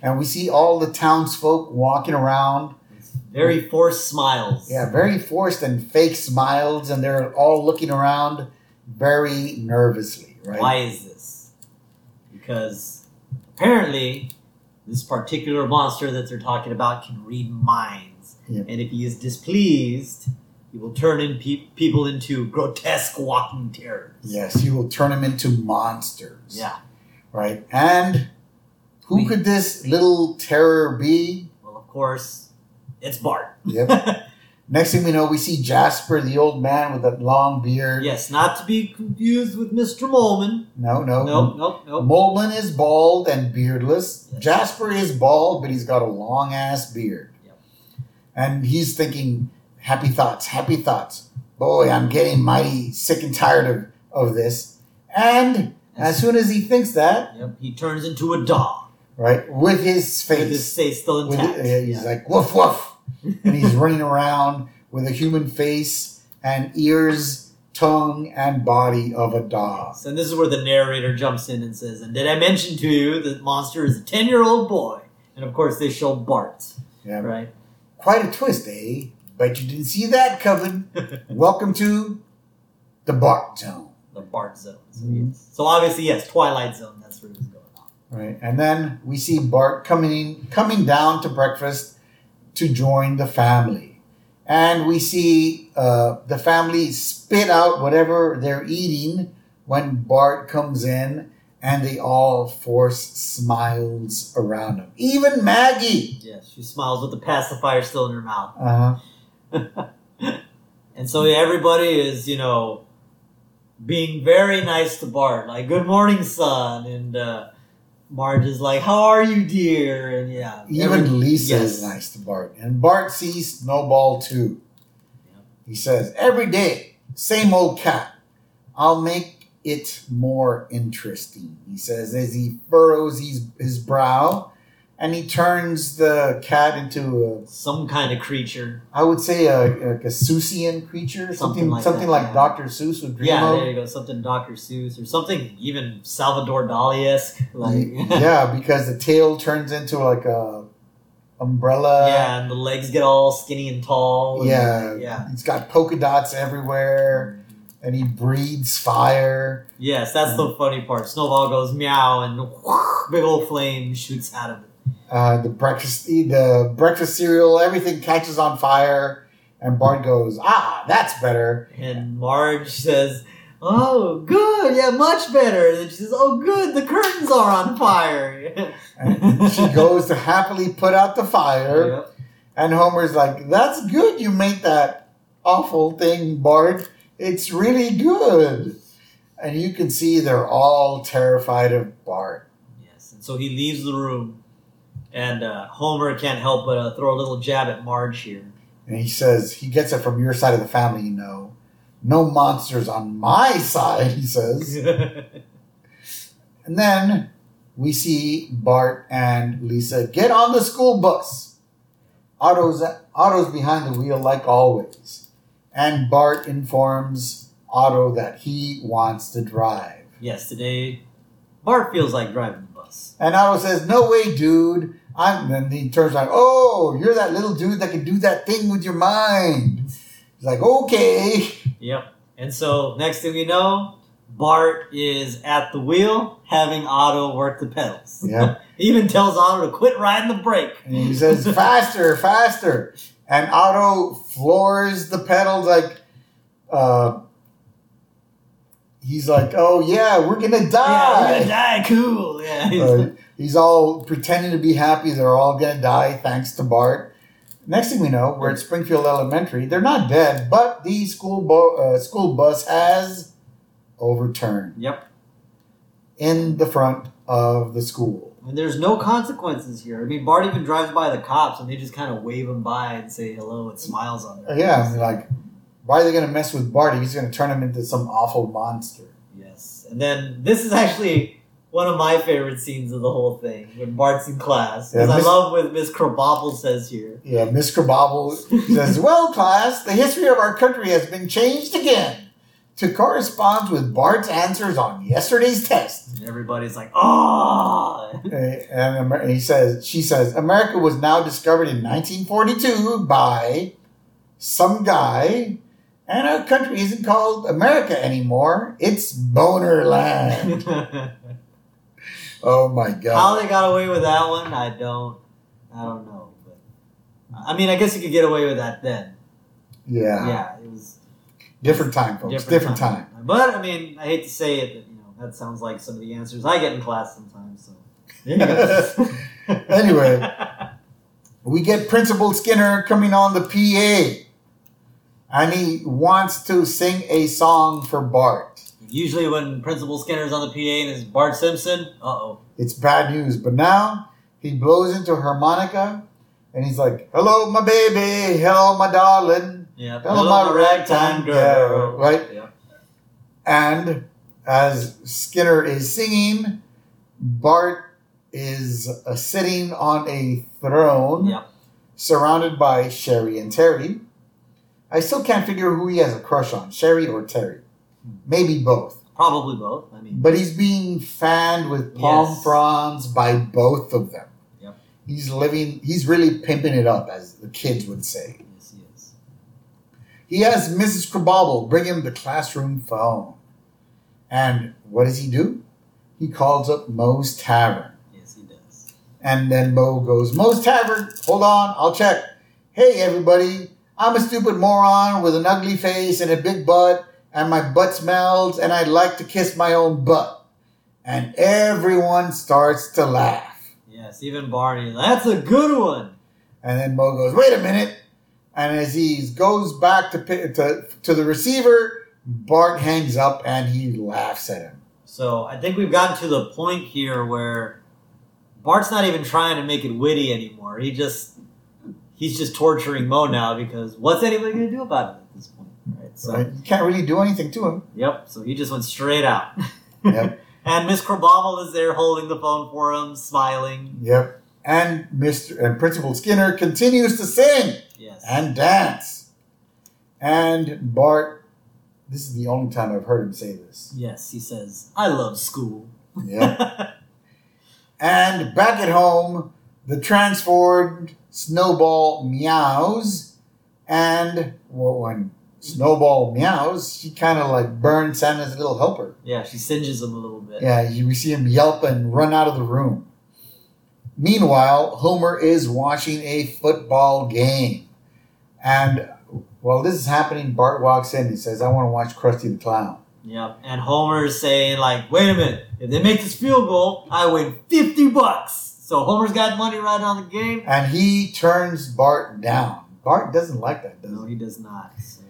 And we see all the townsfolk walking around. Very forced smiles. Yeah, very forced and fake smiles, and they're all looking around very nervously, right? Why is this? Because apparently, this particular monster that they're talking about can read minds. And if he is displeased, he will turn in pe- people into grotesque walking terrors. Yes, he will turn them into monsters. Yeah. Right? And who We- could this little terror be? Well, of course, it's Bart. Yep. [laughs] Next thing we know, we see Jasper, the old man with that long beard. yes, not to be confused with Mr. Moleman. No, no. No, no, nope. Moleman is bald and beardless. Yes. Jasper is bald, but he's got a long ass beard. Yep. And he's thinking, happy thoughts, happy thoughts. Boy, I'm getting mighty sick and tired of, of this. And as soon as he thinks that, Yep, he turns into a dog right, with his face, with his face still with intact. it- he's Yeah. like, woof, woof. And he's running around with a human face and ears, tongue, and body of a dog. And this is where the narrator jumps in and says, And did I mention to you that monster is a 10 year old boy? And of course, they show Bart, Yeah. right? Quite a twist, eh? Bet you didn't see that coming. [laughs] Welcome to the Bart Zone. the Bart zone. So, Mhm. so obviously, yes, Twilight Zone, that's where he was going on. Right. And then we see Bart coming coming down to breakfast to join the family. And we see uh, the family spit out whatever they're eating when Bart comes in and they all force smiles around him. Even Maggie. Yes, she smiles with the pacifier still in her mouth. Uh-huh. [laughs] And so everybody is, you know, being very nice to Bart, like, good morning, son. And uh, Marge is like, how are you, dear? And yeah. Even every- Lisa yes. is nice to Bart. And Bart sees Snowball too. He says, Every day, same old cat. I'll make it more interesting. He says as he furrows his, his brow and he turns the cat into Some kind of creature. I would say, a, like a Seussian creature. Something, Something something like like, yeah. Dr. Seuss would dream Yeah, of. there you go. Something Dr. Seuss or something even Salvador Dali esque. Like, [laughs] yeah, because the tail turns into like a umbrella. yeah, and the legs get all skinny and tall. and- Yeah. yeah. It's got polka dots everywhere, mm-hmm. and he breathes fire. Yes, that's the funny part. Snowball goes meow, and [laughs] big old flame shoots out of it. Uh, the breakfast, the breakfast cereal, everything catches on fire, and Bart goes, "Ah, that's better." And Marge says, "Oh, good, yeah, much better." And she says, "Oh, good, the curtains are on fire." [laughs] And she goes to happily put out the fire, Yep. and Homer's like, "That's good. You made that awful thing, Bart. It's really good." And you can see they're all terrified of Bart. Yes, and so he leaves the room, and uh, Homer can't help but uh, throw a little jab at Marge here. And he says, he gets it from your side of the family, you know. No monsters on my side, he says. [laughs] And then we see Bart and Lisa get on the school bus. Otto's, Otto's behind the wheel like always. and Bart informs Otto that he wants to drive. Yes, today Bart feels like driving the bus. And Otto says, "No way, dude." I'm. Then he turns around. Oh, you're that little dude that can do that thing with your mind. He's like, "Okay." Yep. And so next thing we know, Bart is at the wheel having Otto work the pedals. Yeah. [laughs] He even tells Otto to quit riding the brake. And he says, [laughs] "Faster, faster!" And Otto floors the pedals like, uh, he's like, "Oh yeah, we're gonna Yeah, die." we're gonna die. Cool. Yeah. [laughs] Uh, he's all pretending to be happy. They're all gonna die thanks to Bart. Next thing we know, we're at Springfield Elementary. They're not dead, but the school bo- uh, school bus has overturned yep. in the front of the school. And there's no consequences here. I mean, Bart even drives by the cops and they just kind of wave him by and say hello and smiles on them. yeah, like, why are they gonna mess with Bart? He's gonna turn him into some awful monster. Yes. And then this is actually one of my favorite scenes of the whole thing when Bart's in class. Because Yeah, I love what Miss Krabappel says here. Yeah, Miss Krabappel says, [laughs] Well, class, the history of our country has been changed again to correspond with Bart's answers on yesterday's test. And everybody's like, oh! And he says, She says, America was now discovered in 1942 by some guy, and our country isn't called America anymore. It's Boner Land. [laughs] Oh my god. How they got away with that one, I don't, I don't know. But I mean, I guess you could get away with that then. Yeah. Yeah, it was Different time, folks. Different, time. But I mean, I hate to say it, but you know, that sounds like some of the answers I get in class sometimes. So [laughs] Anyway. we get Principal Skinner coming on the PA, and he wants to sing a song for Bart. Usually, when Principal Skinner's on the PA and it's Bart Simpson, uh oh. It's bad news, but now he blows into a harmonica, and he's like, "Hello, my baby. Hello, my darling." Yeah. Hello, my ragtime girl. Right. Yeah. And as Skinner is singing, Bart is uh, sitting on a throne. Yep. surrounded by Sherry and Terry. I still can't figure who he has a crush on, Sherry or Terry. Maybe both. Probably both. I mean, But he's being fanned with palm Yes. fronds by both of them. Yep. He's living, he's really pimping it up, as the kids would say. yes, he is. He has Mrs. Krabappel bring him the classroom phone. And what does he do? He calls up Moe's Tavern. Yes, he does. And then Moe goes, Moe's Tavern, hold on, I'll check. Hey, everybody, I'm a stupid moron with an ugly face and a big butt, and my butt smells, and I'd like to kiss my own butt. And everyone starts to laugh. Yes, even Barney. That's a good one. And then Moe goes, wait a minute. And as he goes back to, to, to the receiver, Bart hangs up and he laughs at him. So I think we've gotten to the point here where Bart's not even trying to make it witty anymore. He just he's just torturing Moe now because what's anybody going to do about it at this point, right? So Right? You can't really do anything to him. yep. So he just went straight out. [laughs] Yep. [laughs] and Miss Krabappel is there holding the phone for him, smiling. Yep. And Mr. and Principal Skinner continues to sing. Yes. and dance. And Bart, this is the only time I've heard him say this. yes, he says, "I love school." Yeah. [laughs] and back at home, the transformed Snowball meows, and well, when Snowball meows, she kind of like burns Santa's little helper. yeah, she singes him a little bit. Yeah, you we see him yelp and run out of the room. Meanwhile, Homer is watching a football game. And while this is happening, Bart walks in. And he says, I want to watch Krusty the Clown. Yep. And Homer's saying, like, wait a minute, if they make this field goal, I win 50 bucks. So Homer's got money right on the game. And he turns Bart down. Bart doesn't like that, does No, he? does not. So.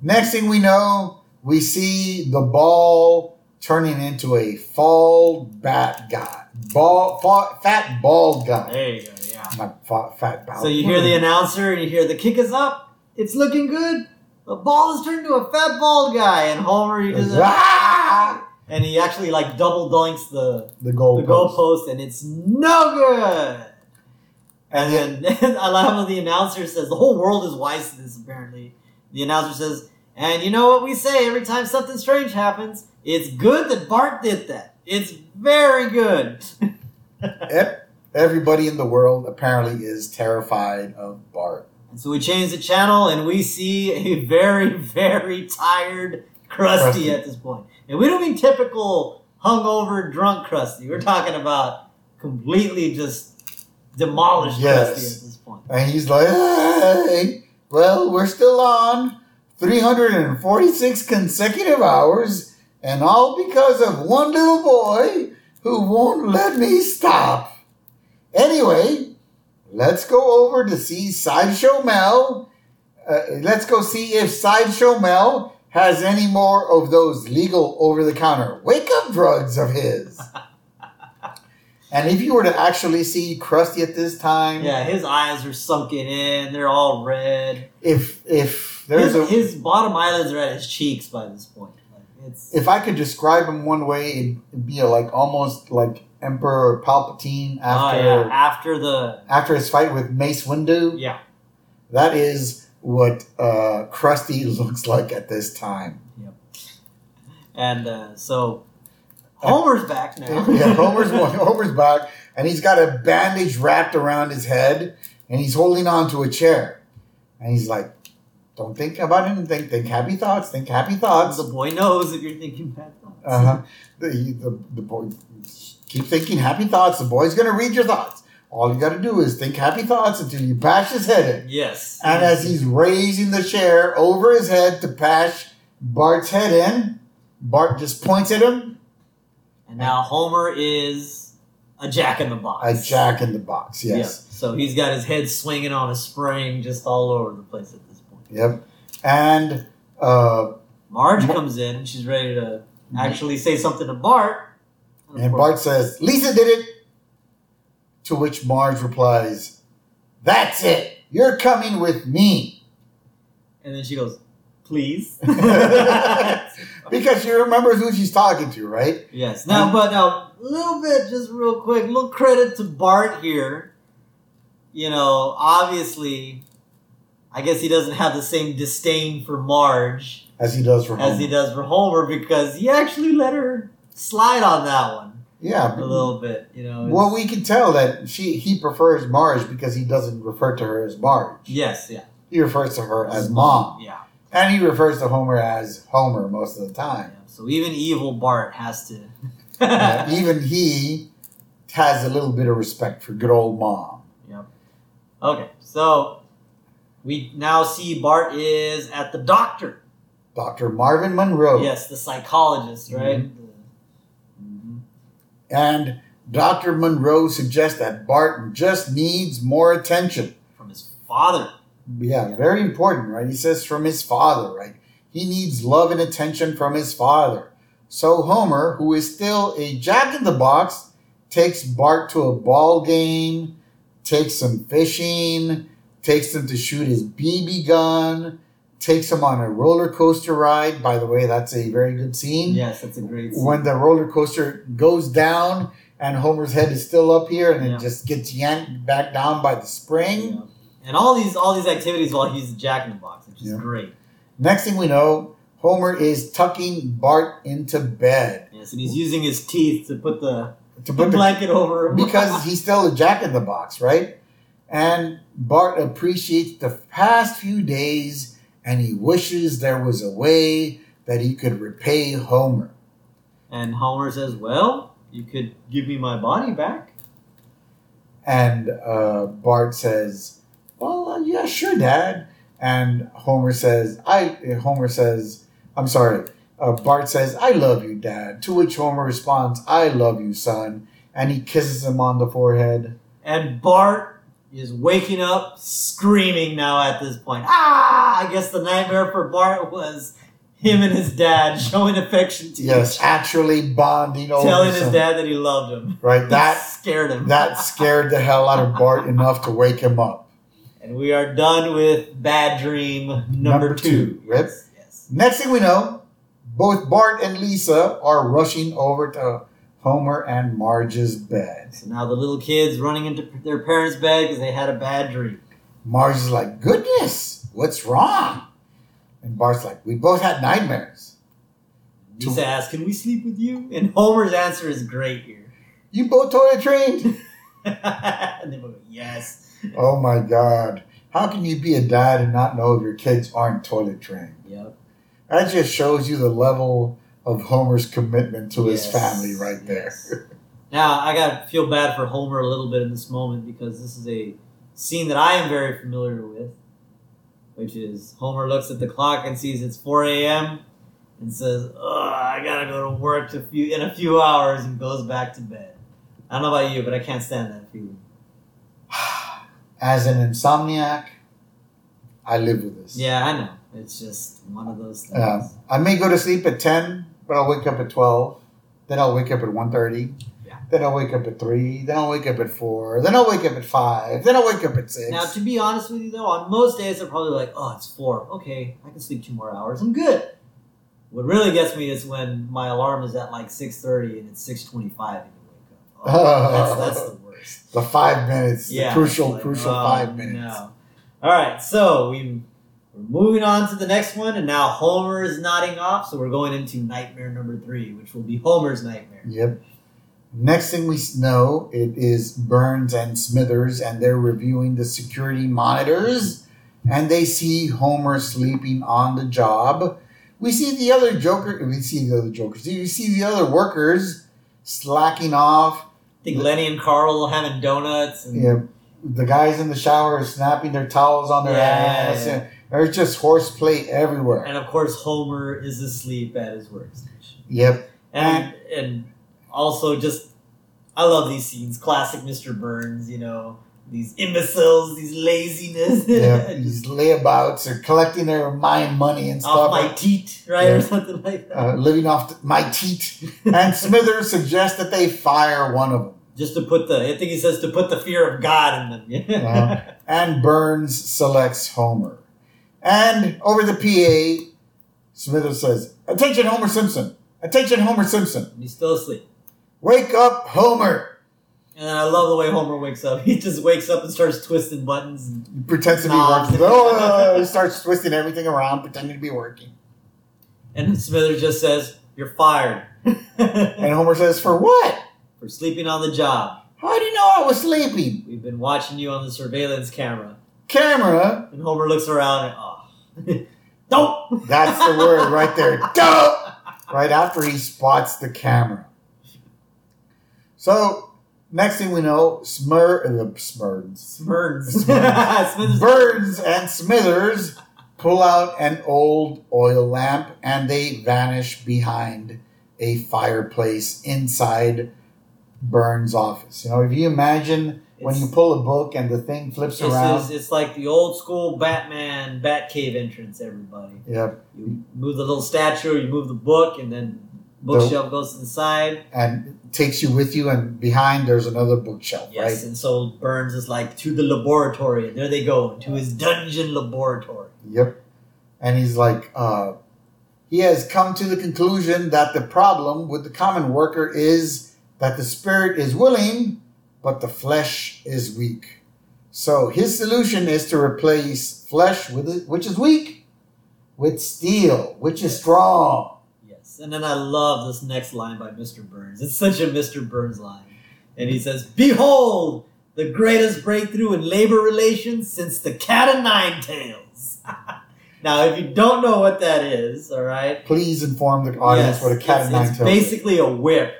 Next thing we know, we see the ball turning into a fall bat guy. Ball, fa- fat bald guy. There you go, yeah. Not fa- fat bald. So you hear the announcer and you hear the kick is up. It's looking good. The ball has turned to a fat bald guy. And Homer, he does Ah! And he actually like double doinks the, the goal the post. goalpost and it's no good. And then [laughs] I love how the announcer says the whole world is wise to this apparently. the announcer says, and you know what we say every time something strange happens? It's good that Bart did that. It's very good. [laughs] Everybody in the world apparently is terrified of Bart. And so we change the channel and we see a very, very tired Krusty, Krusty. at this point. And we don't mean typical hungover, drunk Krusty. We're talking about completely just demolished Yes. Krusty at this point. And he's like, hey, well, we're still on 346 consecutive hours, and all because of one little boy who won't let me stop. Anyway, let's go over to see Sideshow Mel. Uh, let's go see if Sideshow Mel has any more of those legal over the counter wake up drugs of his. [laughs] and if you were to actually see Krusty at this time, Yeah, his eyes are sunken in. They're all red. if if there's His, a his bottom eyelids are at his cheeks by this point. Like, it's if I could describe him one way, it'd be like almost like Emperor Palpatine oh, after yeah, after the after his fight with Mace Windu. yeah. That is what uh, Krusty [laughs] looks like at this time. Yep. And uh, so Homer's back now. [laughs] yeah, Homer's Homer's back, and he's got a bandage wrapped around his head, and he's holding on to a chair, and he's like, "Don't think about anything. Think think happy thoughts. Think happy thoughts." the boy knows if you're thinking bad thoughts. Uh-huh. The, the, the boy, keep thinking happy thoughts. The boy's going to read your thoughts. All you got to do is think happy thoughts until you bash his head in. Yes. And as he's raising the chair over his head to bash Bart's head in, Bart just points at him, and now Homer is a jack in the box. a jack in the box. Yes. So he's got his head swinging on a spring just all over the place at this point. Yep. And uh, Marge Mar- comes in and she's ready to actually say something to Bart. of and Bart says, Lisa did it. To which Marge replies, That's it. You're coming with me. And then she goes, please. [laughs] [laughs] Because she remembers who she's talking to, right? yes. Now, but now, a little bit, just real quick, little credit to Bart here. You know, obviously, I guess he doesn't have the same disdain for Marge As he does for Homer. as he does for Homer because he actually let her slide on that one Yeah. a little bit. You know. Well, we can tell that she he prefers Marge because he doesn't refer to her as Marge. yes, yeah. He refers to her as mom. Yeah. And he refers to Homer as Homer most of the time. yeah. So even evil Bart has to. [laughs] Uh, even he has a little bit of respect for good old mom. Yep. Okay, so we now see Bart is at the doctor. Dr. Marvin Monroe. Yes, the psychologist, right? Mhm. And Dr. Monroe suggests that Barton just needs more attention. From his father. Yeah, very important, right? He says from his father, right? He needs love and attention from his father. So Homer, who is still a jack in the box, takes Bart to a ball game, takes some fishing, takes him to shoot his BB gun, takes him on a roller coaster ride. By the way, that's a very good scene. Yes, that's a great scene. When the roller coaster goes down and Homer's head is still up here and Yeah. it just gets yanked back down by the spring. Yeah. And all these all these activities while he's a jack in the box, which is Yeah. great. Next thing we know, Homer is tucking Bart into bed Yes, and he's using his teeth to put the, to the put the, blanket over him. because [laughs] he's still a jack in the box, right? And Bart appreciates the past few days and he wishes there was a way that he could repay Homer. and Homer says, Well, you could give me my body back. And uh, Bart says, "Well, uh, yeah, sure, Dad." And Homer says, "I." Homer says, "I'm sorry." Uh, Bart says, "I love you, Dad." To which Homer responds, "I love you, son." And he kisses him on the forehead. And Bart is waking up screaming now at this point. Ah! I guess the nightmare for Bart was him and his dad [laughs] showing affection to Yes, each actually bonding over. telling his dad that he loved him. Right. [laughs] That scared him. that scared the hell out of Bart enough to wake him up. [laughs] and we are done with Bad Dream number, Number two. two. Yes, yes. Next thing we know, both Bart and Lisa are rushing over to Homer and Marge's bed. So now the little kids running into their parents' bed because they had a bad dream. Marge is like, goodness, what's wrong? And Bart's like, we both had nightmares. Lisa asks, "Can we sleep with you?" And Homer's answer is great here. You both toilet trained? [laughs] [laughs] and they both go, "Yes." oh my God. How can you be a dad and not know if your kids aren't toilet trained? Yep. That just shows you the level of Homer's commitment to his family right there. yes. [laughs] Now I gotta feel bad for Homer a little bit in this moment because this is a scene that I am very familiar with, which is Homer looks at the clock and sees it's 4 a.m. and says, "I gotta go to work to few, in a few hours," and goes back to bed. I don't know about you, but I can't stand that feeling. [sighs] As an insomniac, I live with this. Yeah, I know. It's just one of those things. Um, I may go to sleep at 10, but I'll wake up at 12. Then I'll wake up at 1.30. Yeah. Then I'll wake up at 3. Then I'll wake up at 4. Then I'll wake up at 5. Then I'll wake up at 6. Now, to be honest with you, though, on most days, I'm probably like, oh, it's four. Okay, I can sleep two more hours. I'm good. What really gets me is when my alarm is at like 6.30 and it's 6.25 and you wake up. Oh, [laughs] that's, that's the worst. the five minutes, Yeah. the crucial, Like, crucial oh, five minutes. No. All right, so we, we're moving on to the next one, and now Homer is nodding off, so we're going into nightmare number three, which will be Homer's nightmare. Yep. Next thing we know, it is Burns and Smithers, and they're reviewing the security monitors, and they see Homer sleeping on the job. We see the other Joker. We see the other Jokers. We see the other workers slacking off. I think Lenny and Carl having donuts. And, Yeah, the guys in the shower are snapping their towels on their Yeah, ass. yeah. There's just horseplay everywhere. and of course, Homer is asleep at his workstation. Yep. and and also just I love these scenes. Classic Mr. Burns, you know, these imbeciles, these laziness. Yeah, [laughs] these layabouts are collecting their mine money and stuff. off my teat, right, Yeah. or something like that. uh, living off my teat. And Smithers suggests that they fire one of them. Just to put the, I think he says to put the fear of God in them. Uh-huh. [laughs] And Burns selects Homer. And over the PA, Smithers says, Attention, Homer Simpson. Attention, Homer Simpson. and he's still asleep. Wake up, Homer. And I love the way Homer wakes up. [laughs] He just wakes up and starts twisting buttons. And, He pretends to be working. Oh, uh, he starts twisting everything around, pretending to be working. and Smithers just says, "You're fired [laughs] And Homer says, For what? for sleeping on the job. How do you know I was sleeping? We've been watching you on the surveillance camera." Camera. And Homer looks around and [laughs] don't. That's the word right there. [laughs] Don't! Right after he spots the camera. So, next thing we know, Smur, uh, Smurds. Smurns. Smurns. [laughs] Burns and Smithers pull out an old oil lamp and they vanish behind a fireplace inside Burns' office. You know, if you imagine when you pull a book and the thing flips It's, around. it's, it's like the old school Batman Batcave entrance. Everybody, Yep. you move the little statue, you move the book, and then bookshelf goes to the side. And takes you with you, and behind there's another bookshelf, Yes, right? and so Burns is like to the laboratory, and there they go to his dungeon laboratory. Yep. And he's like, uh, he has come to the conclusion that the problem with the common worker is that the spirit is willing, but the flesh is weak. So his solution is to replace flesh with it, which is weak, with steel, which is strong. Yes, and then I love this next line by Mr. Burns. It's such a Mr. Burns line, and he says, "Behold, the greatest breakthrough in labor relations since the cat o' nine tails." [laughs] now, if you don't know what that is, all right, Please inform the audience yes, what a cat it's, and nine it's tails is. basically a whip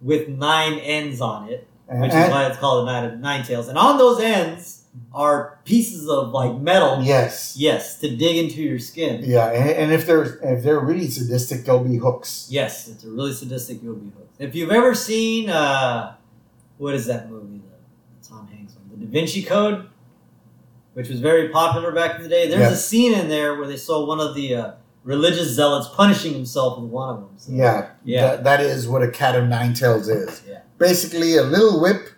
with nine ends on it, which is why it's called a nine, nine tails. And on those ends are pieces of like metal. yes. Yes, to dig into your skin. Yeah, and, and if they're if they're really sadistic, they'll be hooks. Yes, it's a really sadistic you'll be hooked. If you've ever seen uh what is that movie the Tom Hanks one? The Da Vinci Code, which was very popular back in the day. There's a scene in there where they saw one of the uh, religious zealots punishing himself with one of them. So, Yeah, Yeah. that- that is what a cat of nine tails is. Yeah. Basically, a little whip,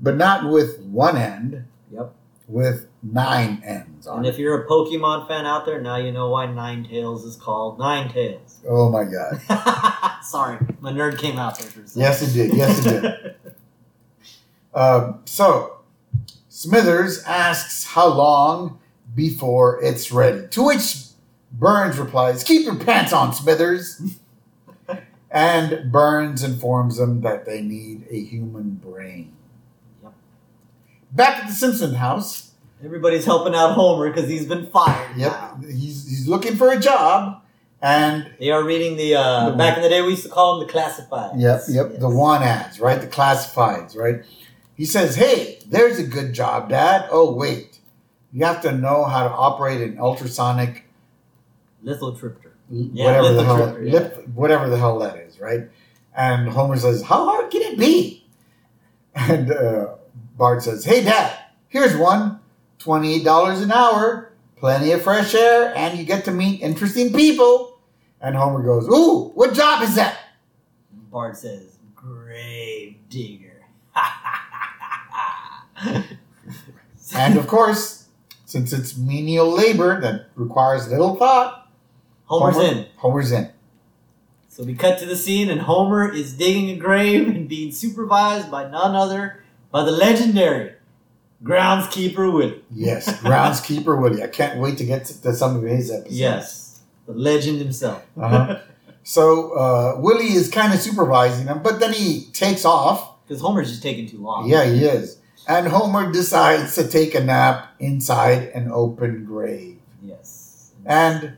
but not with one end. Yep. With nine ends And it. if you're a Pokemon fan out there, now you know why Nine Tails is called Nine Tails. Oh my god! [laughs] Sorry, my nerd came out there for a second. Yes, it did. Yes, it did. Um, [laughs] so, Smithers asks how long before it's ready. To which Burns replies, Keep your pants on, Smithers. [laughs] and Burns informs them that they need a human brain. Yep. Back at the Simpson house, Everybody's helping out Homer because he's been fired. yep, now. he's, he's looking for a job. And They are reading the. Uh, The- back in the day, we used to call them the classifieds. Yep, yep. Yes. The one ads, right? The classifieds, right? He says, "Hey, there's a good job, Dad. Oh, wait, you have to know how to operate an ultrasonic, Lithotripter. whatever the hell, yeah. lip, whatever the hell that is, right?" And Homer says, "How hard can it be?" [laughs] And uh, Bart says, "Hey, Dad, here's one. Twenty-eight dollars an hour, plenty of fresh air, and you get to meet interesting people." And Homer goes, "Ooh, what job is that?" Bart says, "Grave digger." [laughs] And of course, since it's menial labor that requires little thought, Homer's Homer- in. Homer's in. So we cut to the scene, and Homer is digging a grave and being supervised by none other by the legendary groundskeeper Willie. Yes, [laughs] groundskeeper Woody. I can't wait to get to, to some of his episodes. Yes, the legend himself. Uh-huh. [laughs] So uh, Willie is kind of supervising him, but then he takes off. Because Homer's just taking too long. Yeah, he is. And Homer decides to take a nap inside an open grave. Yes. And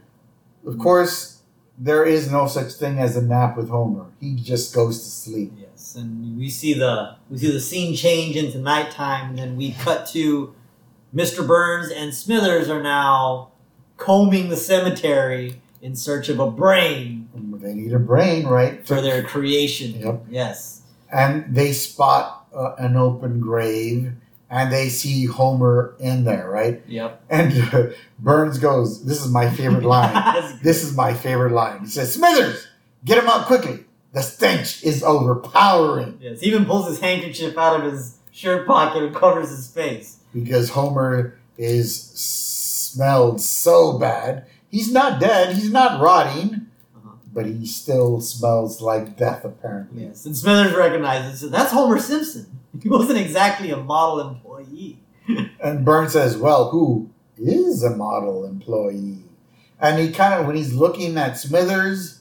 of course, there is no such thing as a nap with Homer. He just goes to sleep. Yes, and we see the we see the scene change into nighttime, and then we cut to Mr. Burns and Smithers are now combing the cemetery in search of a brain They need a brain, right? for their creation. Yep. Yes. and they spot uh, an open grave and they see Homer in there, right? Yep. And uh, [laughs] Burns goes, This is my favorite line. [laughs] This is my favorite line. He says, Smithers, get him out quickly. The stench is overpowering Yes, he even pulls his handkerchief out of his shirt pocket and covers his face. because Homer is smelled so bad. He's not dead, he's not rotting, Uh-huh. but he still smells like death, apparently. Yes, and Smithers recognizes it. that's Homer Simpson. He wasn't exactly a model employee. And Burns says, Well, who is a model employee? And he kind of, when he's looking at Smithers,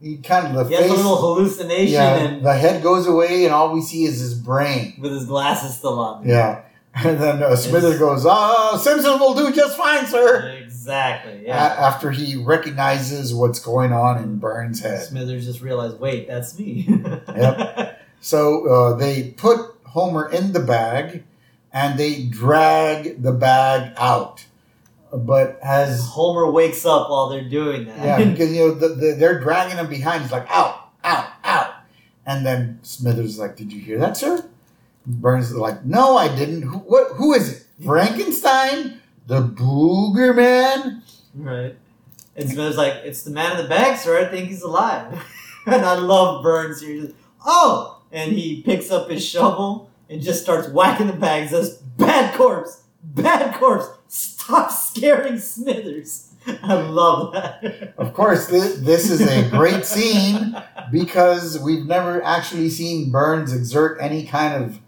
he kind of, the He has a little hallucination yeah, and the head goes away, and all we see is his brain. with his glasses still on. Yeah. [laughs] And then uh, Smithers goes, Oh, Simpson will do just fine, sir. Exactly. A- Yeah. after he recognizes what's going on in Burns' head. Smithers just realized, wait, that's me. Yep. [laughs] So uh, they put Homer in the bag and they drag the bag out. But as Homer wakes up while they're doing that. Yeah, [laughs] because you know the, the, they're dragging him behind. He's like, out, out, out. And then Smithers is like, did you hear that, sir? Burns is like, no, I didn't. Who, what? Who is it? Frankenstein, the Booger Man. right. And Smithers like, it's the man in the bag, sir. I think he's alive. [laughs] and I love Burns here. Just, oh! And he picks up his shovel and just starts whacking the bag. Says, bad corpse, bad corpse. Stop scaring Smithers. I love that. [laughs] Of course, this, this is a great scene because we've never actually seen Burns exert any kind of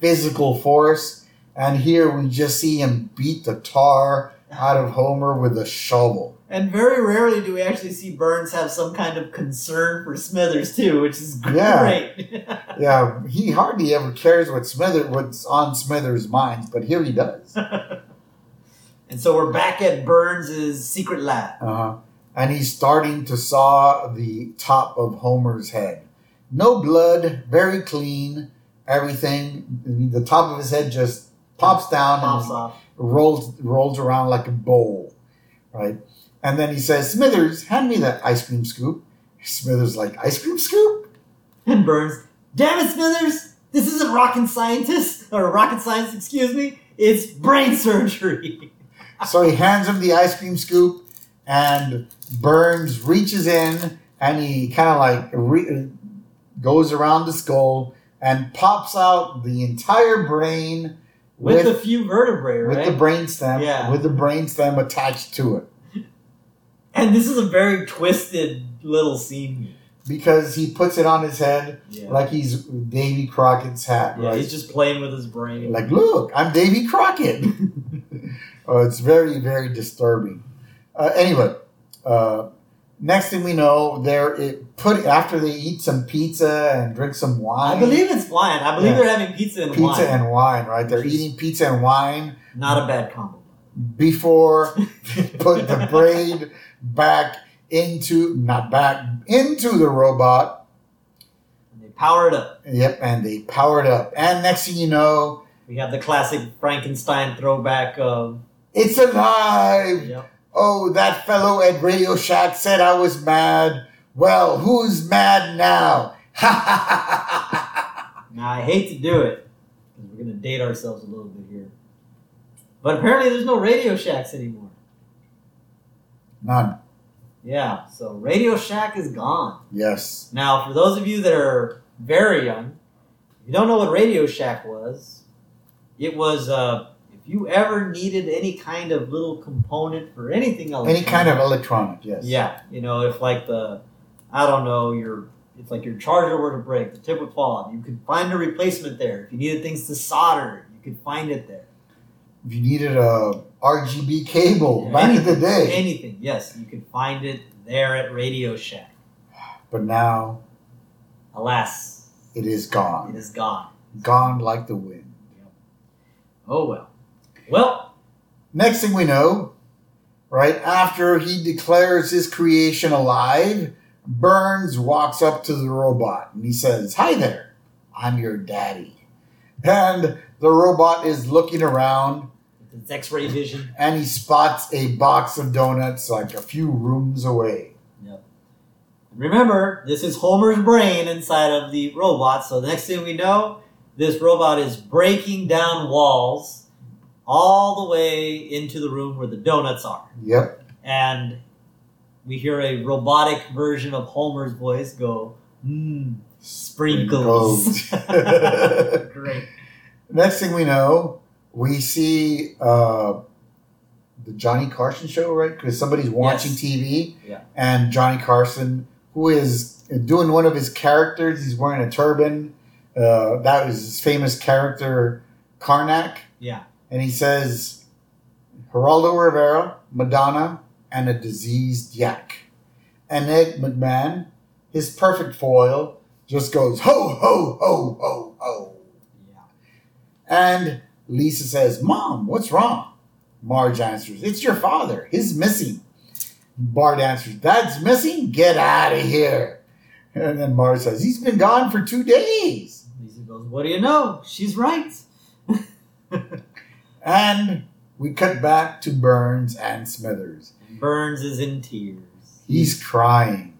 physical force, and here we just see him beat the tar out of Homer with a shovel. And very rarely do we actually see Burns have some kind of concern for Smithers too, which is great. [laughs] Yeah, he hardly ever cares what Smithers what's on Smithers' mind, but here he does. [laughs] and so we're back at Burns' secret lab. Uh-huh. And he's starting to saw the top of Homer's head. No blood, very clean, everything. I mean, the top of his head just pops down Pops and off. rolls rolls around like a bowl, right? And then he says, "Smithers, hand me that ice cream scoop." Smithers like ice cream scoop. And Burns, damn it, Smithers! This isn't rocket scientist or rocket science, excuse me. It's brain surgery. [laughs] so he hands him the ice cream scoop, and Burns reaches in and he kind of like re- goes around the skull and pops out the entire brain With, with a few vertebrae, with right? the brainstem, Yeah. with the brainstem attached to it and this is a very twisted little scene. because he puts it on his head Yeah. like he's Davy Crockett's hat. yeah, right? he's just playing with his brain. like, look, I'm Davy Crockett. [laughs] oh, it's very very disturbing. Uh, anyway, uh, next thing we know, they're it put after they eat some pizza and drink some wine. I believe it's wine. I believe Yeah. they're having pizza and wine. pizza wine. and wine, right? They're eating pizza and wine Not a bad combo. Before they put the [laughs] braid back into not back into the robot. And they power it up. Yep, and they power it up. And next thing you know, We have the classic Frankenstein throwback of it's alive. yep. Oh, that fellow at Radio Shack said I was mad. Well, who's mad now? [laughs] Now I hate to do it because we're gonna date ourselves a little bit here, but apparently there's no Radio Shacks anymore. None. Yeah, so Radio Shack is gone. Yes. Now, for those of you that are very young, if you don't know what Radio Shack was, it was uh, if you ever needed any kind of little component for anything else, Any kind of electronic, yes. yeah, you know, if like the, I don't know, your if like your charger were to break, the tip would fall off, you could find a replacement there. If you needed things to solder, you could find it there. If you needed a RGB cable Yeah, back in the day. anything, yes, you could find it there at Radio Shack. But now Alas, it is gone. It is gone. Gone like the wind. Oh well. Well, Next thing we know, right after he declares his creation alive, Burns walks up to the robot and he says, Hi there, I'm your daddy. And the robot is looking around its X-ray vision. and he spots a box of donuts like a few rooms away. Yep. Remember, this is Homer's brain inside of the robot. So the next thing we know, this robot is breaking down walls all the way into the room where the donuts are. Yep. And we hear a robotic version of Homer's voice go, mmm, sprinkles. Sprinkles. [laughs] [laughs] Great. Next thing we know, we see uh, the Johnny Carson show, right? Because somebody's watching Yes. TV, Yeah. and Johnny Carson, who is doing one of his characters, he's wearing a turban. Uh, that was his famous character, Karnak, Yeah. and he says, Geraldo Rivera, Madonna, and a diseased yak. And Ed McMahon, his perfect foil, just goes ho ho ho ho ho. Yeah. And Lisa says, Mom, what's wrong? Marge answers, It's your father. He's missing. Bart answers, Dad's missing? Get out of here. And then Marge says, He's been gone for two days. Lisa goes, What do you know? She's right. [laughs] And we cut back to Burns and Smithers. Burns is in tears. He's crying.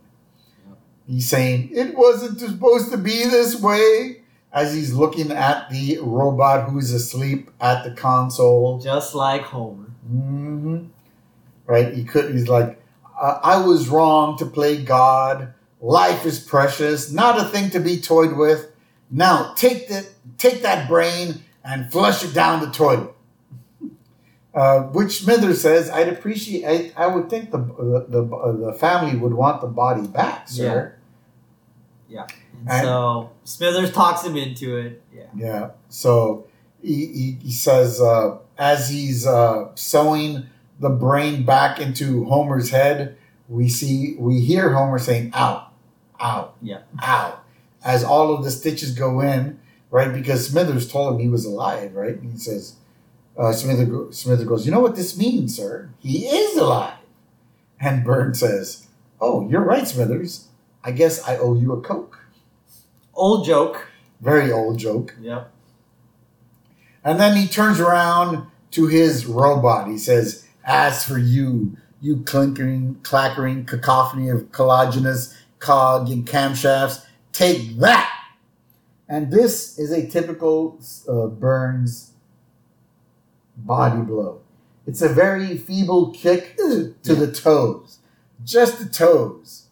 Yep. He's saying, It wasn't supposed to be this way. As he's looking at the robot who's asleep at the console. just like Homer. hmm Right? He could. He's like, I, I was wrong to play God. Life is precious, not a thing to be toyed with. Now take that, take that brain and flush it down the toilet. [laughs] Uh, which Smithers says, I'd appreciate. I, I would think the the the, the family would want the body back, sir. And, And- so Smithers talks him into it. Yeah. Yeah. So he, he, he says uh, as he's uh, sewing the brain back into Homer's head, we see we hear Homer saying "ow, ow, Yeah. ow," as all of the stitches go in, right? Because Smithers told him he was alive, right? And he says, uh, Smithers, Smithers goes, "You know what this means, sir? He is alive." And Burns says, "Oh, you're right, Smithers. I guess I owe you a coke." Old joke. Very old joke. Yep. And then he turns around to his robot. He says, As for you, you clinkering, clackering cacophony of collagenous cog and camshafts, take that. And this is a typical uh, Burns body blow. It's a very feeble kick [clears throat] to the toes, just the toes.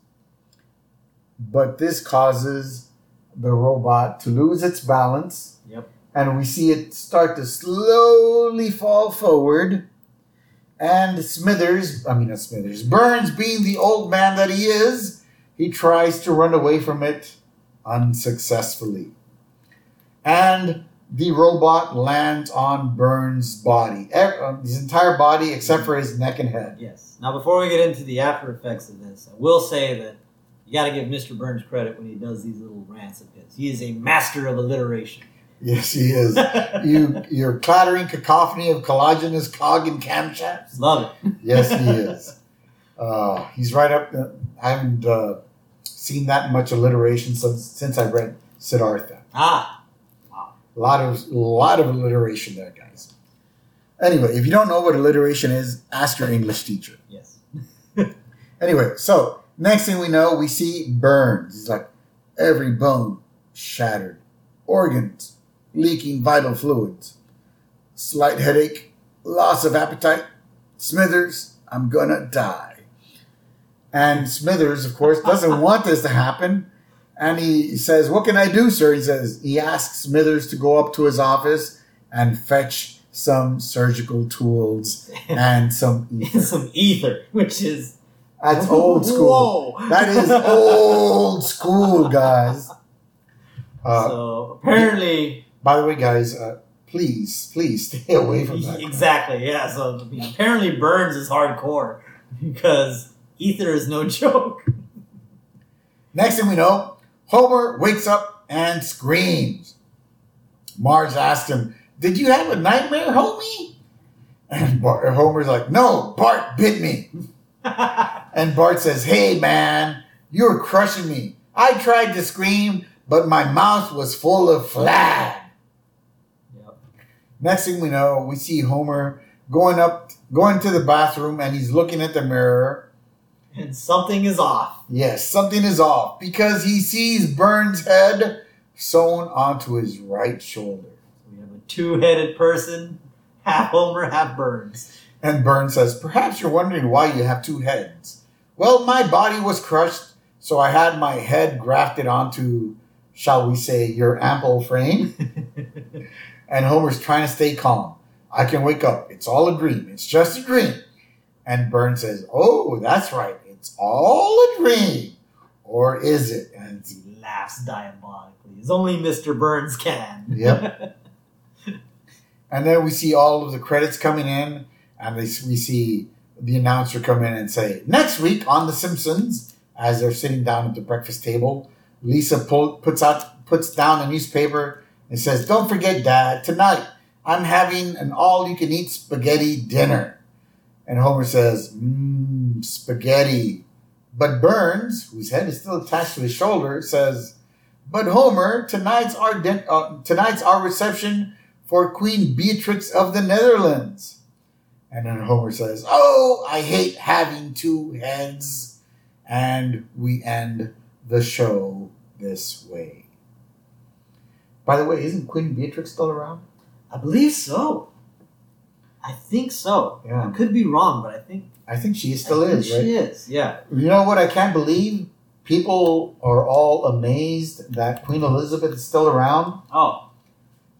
But this causes the robot to lose its balance Yep. and we see it start to slowly fall forward. And Smithers, I mean, not Smithers, Burns, being the old man that he is, he tries to run away from it unsuccessfully. And the robot lands on Burns' body, uh, his entire body except for his neck and head. Yes. Now, before we get into the after effects of this, I will say that you got to give Mr. Burns credit when he does these little rants of his. He is a master of alliteration. Yes, he is. [laughs] you, your clattering cacophony of collagenous cog and camshafts. Love it. Yes, he is. Uh, he's right up. The, I haven't uh, seen that much alliteration since since I read Siddhartha. Ah, wow. A lot of a lot of alliteration there, guys. Anyway, if you don't know what alliteration is, ask your English teacher. yes. Anyway, so next thing we know, we see Burns. He's like every bone shattered, organs leaking vital fluids, slight headache, loss of appetite. Smithers, I'm gonna die. And Smithers, of course, doesn't [laughs] want this to happen. And he says, What can I do, sir? He says, he asks Smithers to go up to his office and fetch some surgical tools [laughs] and some ether. Some ether, which is That's old school. Whoa. That is old school, guys. [laughs] Uh, so apparently, by the way, guys, uh, please, please stay [laughs] away from that. exactly, yeah. So apparently, Burns is hardcore because ether is no [laughs] joke. Next thing we know, Homer wakes up and screams. Marge asks him, Did you have a nightmare, homie? And Bart, Homer's like, No, Bart bit me. And Bart says, Hey, man, you're crushing me. I tried to scream, but my mouth was full of flag. Yep. Next thing we know, we see Homer going up, going to the bathroom, and he's looking at the mirror. And something is off. Yes, something is off because he sees Burns' head sewn onto his right shoulder. We have a two-headed person, half Homer, half Burns. And Burns says, Perhaps you're wondering why you have two heads. Well, my body was crushed, so I had my head grafted onto, shall we say, your ample frame. [laughs] And Homer's trying to stay calm. I can wake up. It's all a dream. It's just a dream. And Burns says, Oh, that's right. It's all a dream. Or is it? And he laughs diabolically, It's only Mr. Burns can. Yep. [laughs] And then we see all of the credits coming in, and we, we see the announcer come in and say, Next week on The Simpsons, as they're sitting down at the breakfast table, Lisa pull, puts out puts down a newspaper and says, Don't forget, Dad, tonight I'm having an all you can eat spaghetti dinner. And Homer says, Mmm, spaghetti. But Burns, whose head is still attached to his shoulder, says, But Homer, tonight's our uh, tonight's our reception for Queen Beatrix of the Netherlands. And then Homer says, Oh, I hate having two heads. And we end the show this way. By the way, isn't Queen Beatrix still around? I believe so. I think so. I Yeah. could be wrong, but I think I think she still I is, right? She is. Yeah. You know what I can't believe? People are all amazed that Queen Elizabeth is still around. Oh,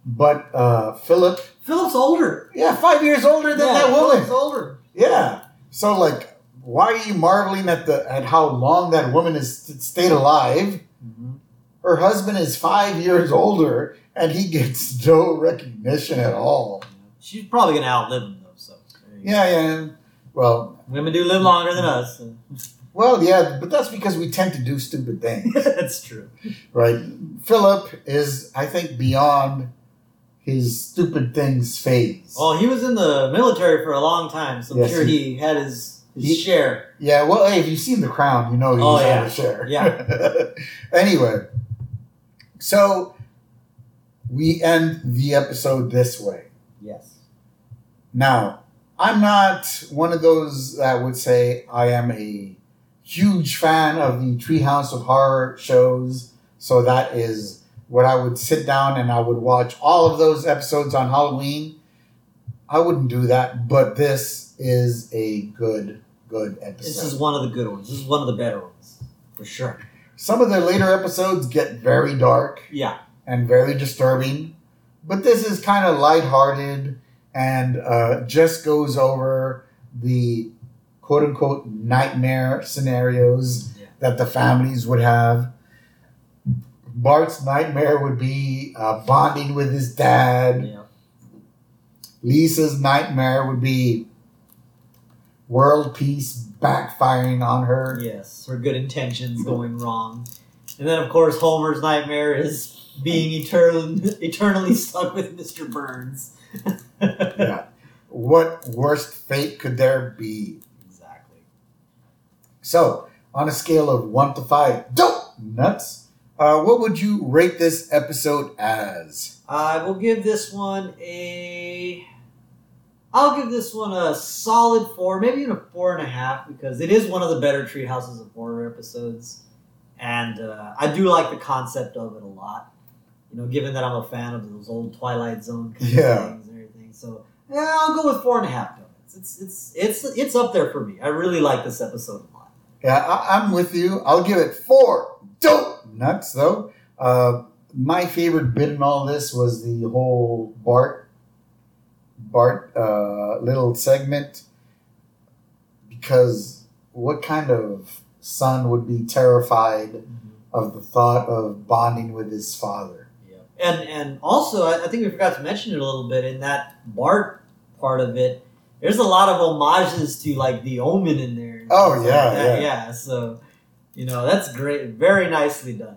But uh, Philip, Philip's older. yeah, five years older than yeah, that woman. Philip's older. Yeah. So like, why are you marveling at the at how long that woman has stayed alive? Mm-hmm. Her husband is five years older, and he gets [laughs] no recognition at all. She's probably gonna outlive him though. So there you go. Yeah, yeah. Well, women do live longer than us. so. [laughs] well, yeah, but that's because we tend to do stupid things, [laughs] That's true. right? Philip is, I think, beyond his stupid things phase. Well, he was in the military for a long time, so I'm Yes, sure he- he had his, his he- share. Yeah, well, hey, if you've seen The Crown, you know he's Oh, had yeah. a share. Yeah. [laughs] anyway, so we end the episode this way. Yes. Now, I'm not one of those that would say I am a huge fan of the Treehouse of Horror shows, so that is what I would sit down and I would watch all of those episodes on Halloween. I wouldn't do that, but this is a good, good episode. This is one of the good ones. This is one of the better ones, for sure. Some of the later episodes get very dark Yeah. and very disturbing, but this is kind of lighthearted and uh, just goes over the quote unquote nightmare scenarios Yeah. that the families would have. Bart's nightmare would be uh, bonding with his dad. Yeah. Lisa's nightmare would be world peace backfiring on her. Yes, her good intentions going wrong. And then, of course, Homer's nightmare is being eternal, eternally stuck with Mr. Burns. [laughs] Yeah. What worst fate could there be? Exactly. So, on a scale of one to five, dope nuts, uh, what would you rate this episode as? I will give this one a. I'll give this one a solid four, maybe even a four and a half, because it is one of the better Treehouses of Horror episodes, and uh, I do like the concept of it a lot. You know, given that I'm a fan of those old Twilight Zone kind Yeah. of things and everything, so yeah, I'll go with four and a half donuts. It's it's it's it's up there for me. I really like this episode a lot. Yeah, I, I'm with you. I'll give it four dope nuts, though. Uh, my favorite bit in all this was the whole Bart Bart uh, little segment because what kind of son would be terrified of the thought of bonding with his father? Yeah. And and also, I, I think we forgot to mention it a little bit in that Bart part of it. There's a lot of homages to like the Omen in there. Oh, yeah, like yeah. yeah. So, you know, that's great. Very nicely done.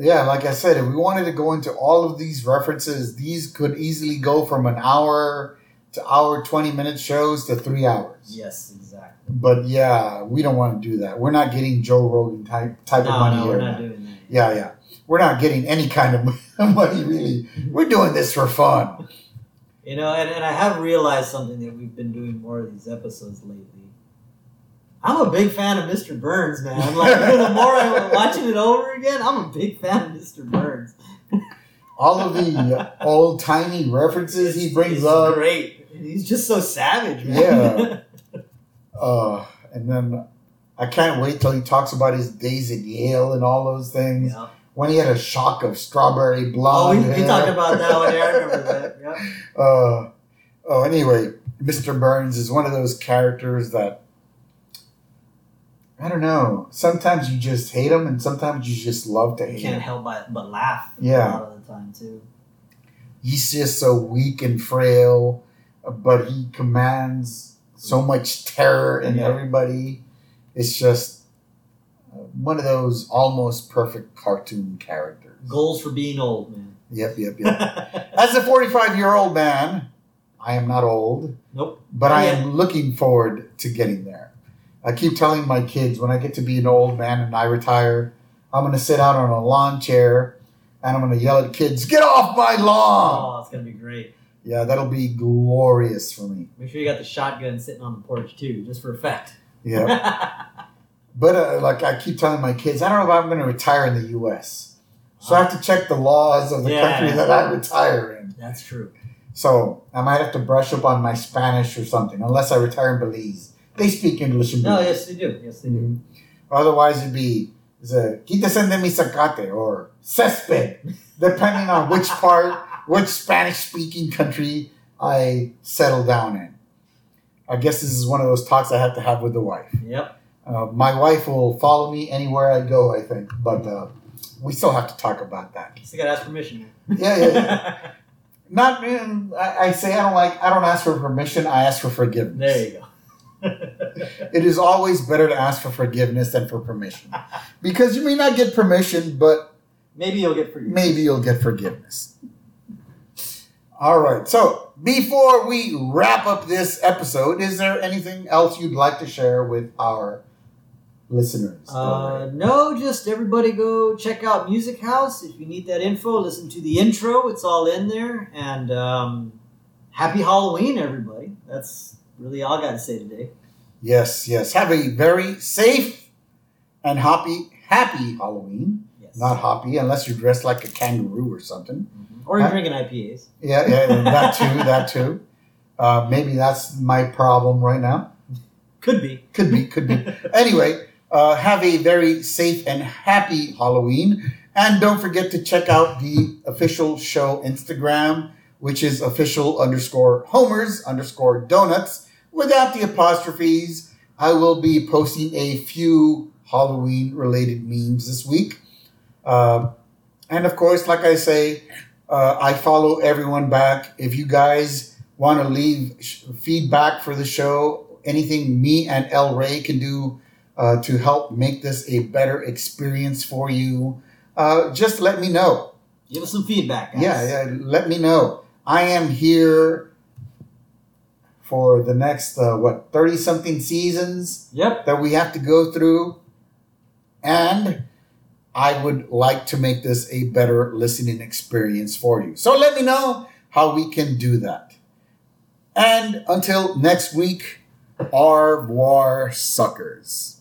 Yeah, like I said, if we wanted to go into all of these references, these could easily go from an hour to hour, 20 minute shows to three hours. Yes, exactly. But yeah, we don't want to do that. We're not getting Joe Rogan type type No, of money no, here. we're not doing that. yeah, yeah. We're not getting any kind of [laughs] money really. We're doing this for fun. You know, and, and I have realized something that we've been doing more of these episodes lately. I'm a big fan of Mr. Burns, man. Like the more I'm [laughs] watching it over again, I'm a big fan of Mr. Burns. All of the old timey references he brings up. Great. He's just so savage, man. Yeah. [laughs] Uh, and then I can't wait till he talks about his days at Yale and all those things. Yeah. When he had a shock of strawberry Oh, blonde. we, we hair. talked about that one. Yeah, I [laughs] remember that. Yeah. Uh, oh, anyway, Mr. Burns is one of those characters that I don't know. Sometimes you just hate him, and sometimes you just love to hate. Him. You can't help but, but laugh Yeah. a lot of the time, too. He's just so weak and frail, but he commands so much terror in Yeah. everybody. It's just uh, one of those almost perfect cartoon characters. Goals for being old, man. Yep, yep, yep. [laughs] As a 45 year old man, I am not old. nope. but I am looking forward to getting there. I keep telling my kids when I get to be an old man and I retire, I'm going to sit out on a lawn chair and I'm going to yell at kids, "Get off my lawn!" Oh, it's going to be great. Yeah, that'll be glorious for me. Make sure you got the shotgun sitting on the porch, too, just for effect. Yeah, [laughs] but uh, like I keep telling my kids, I don't know if I'm going to retire in the U.S., so I have to check the laws of the Yeah. country that I retire in. That's true. So I might have to brush up on my Spanish or something, unless I retire in Belize. They speak English in No, Belize. yes, they do. Yes, they do. Mhm. Otherwise, it'd be the quítese de mi zacate or césped, [laughs] depending on which part, which Spanish speaking country I settle down in. I guess this is one of those talks I have to have with the wife. Yep. Uh, my wife will follow me anywhere I go, I think, but uh, we still have to talk about that. Still got to ask permission. Yeah, yeah. yeah. [laughs] Not, mm, I, I say I don't like, I don't ask for permission, I ask for forgiveness. there you go. It is always better to ask for forgiveness than for permission. Because you may not get permission, but Maybe you'll get forgiven. maybe you'll get forgiveness. All right. So before we wrap up this episode, is there anything else you'd like to share with our listeners? Uh, no, just everybody go check out Musikhaus. If you need that info, listen to the intro. It's all in there. And um, happy Halloween, everybody. That's really all I got to say today. yes, yes. Have a very safe and happy, happy Halloween. Yes. Not happy unless you're dressed like a kangaroo or something. Mhm. Or you're drinking IPAs. Yeah, yeah, that too, that too. Uh, maybe that's my problem right now. Could be. Could be, could be. Anyway, uh, have a very safe and happy Halloween. And don't forget to check out the official show Instagram, which is official underscore homers underscore donuts without the apostrophes. I will be posting a few Halloween related memes this week. Uh, And of course, like I say, uh, I follow everyone back. If you guys want to leave sh- feedback for the show, anything me and El Ray can do uh, to help make this a better experience for you, uh, just let me know. Give us some feedback. Guys. Yeah, yeah, let me know. I am here for the next, uh, what, 30 something seasons Yep. that we have to go through. And I would like to make this a better listening experience for you. So let me know how we can do that. And until next week, au revoir, suckers.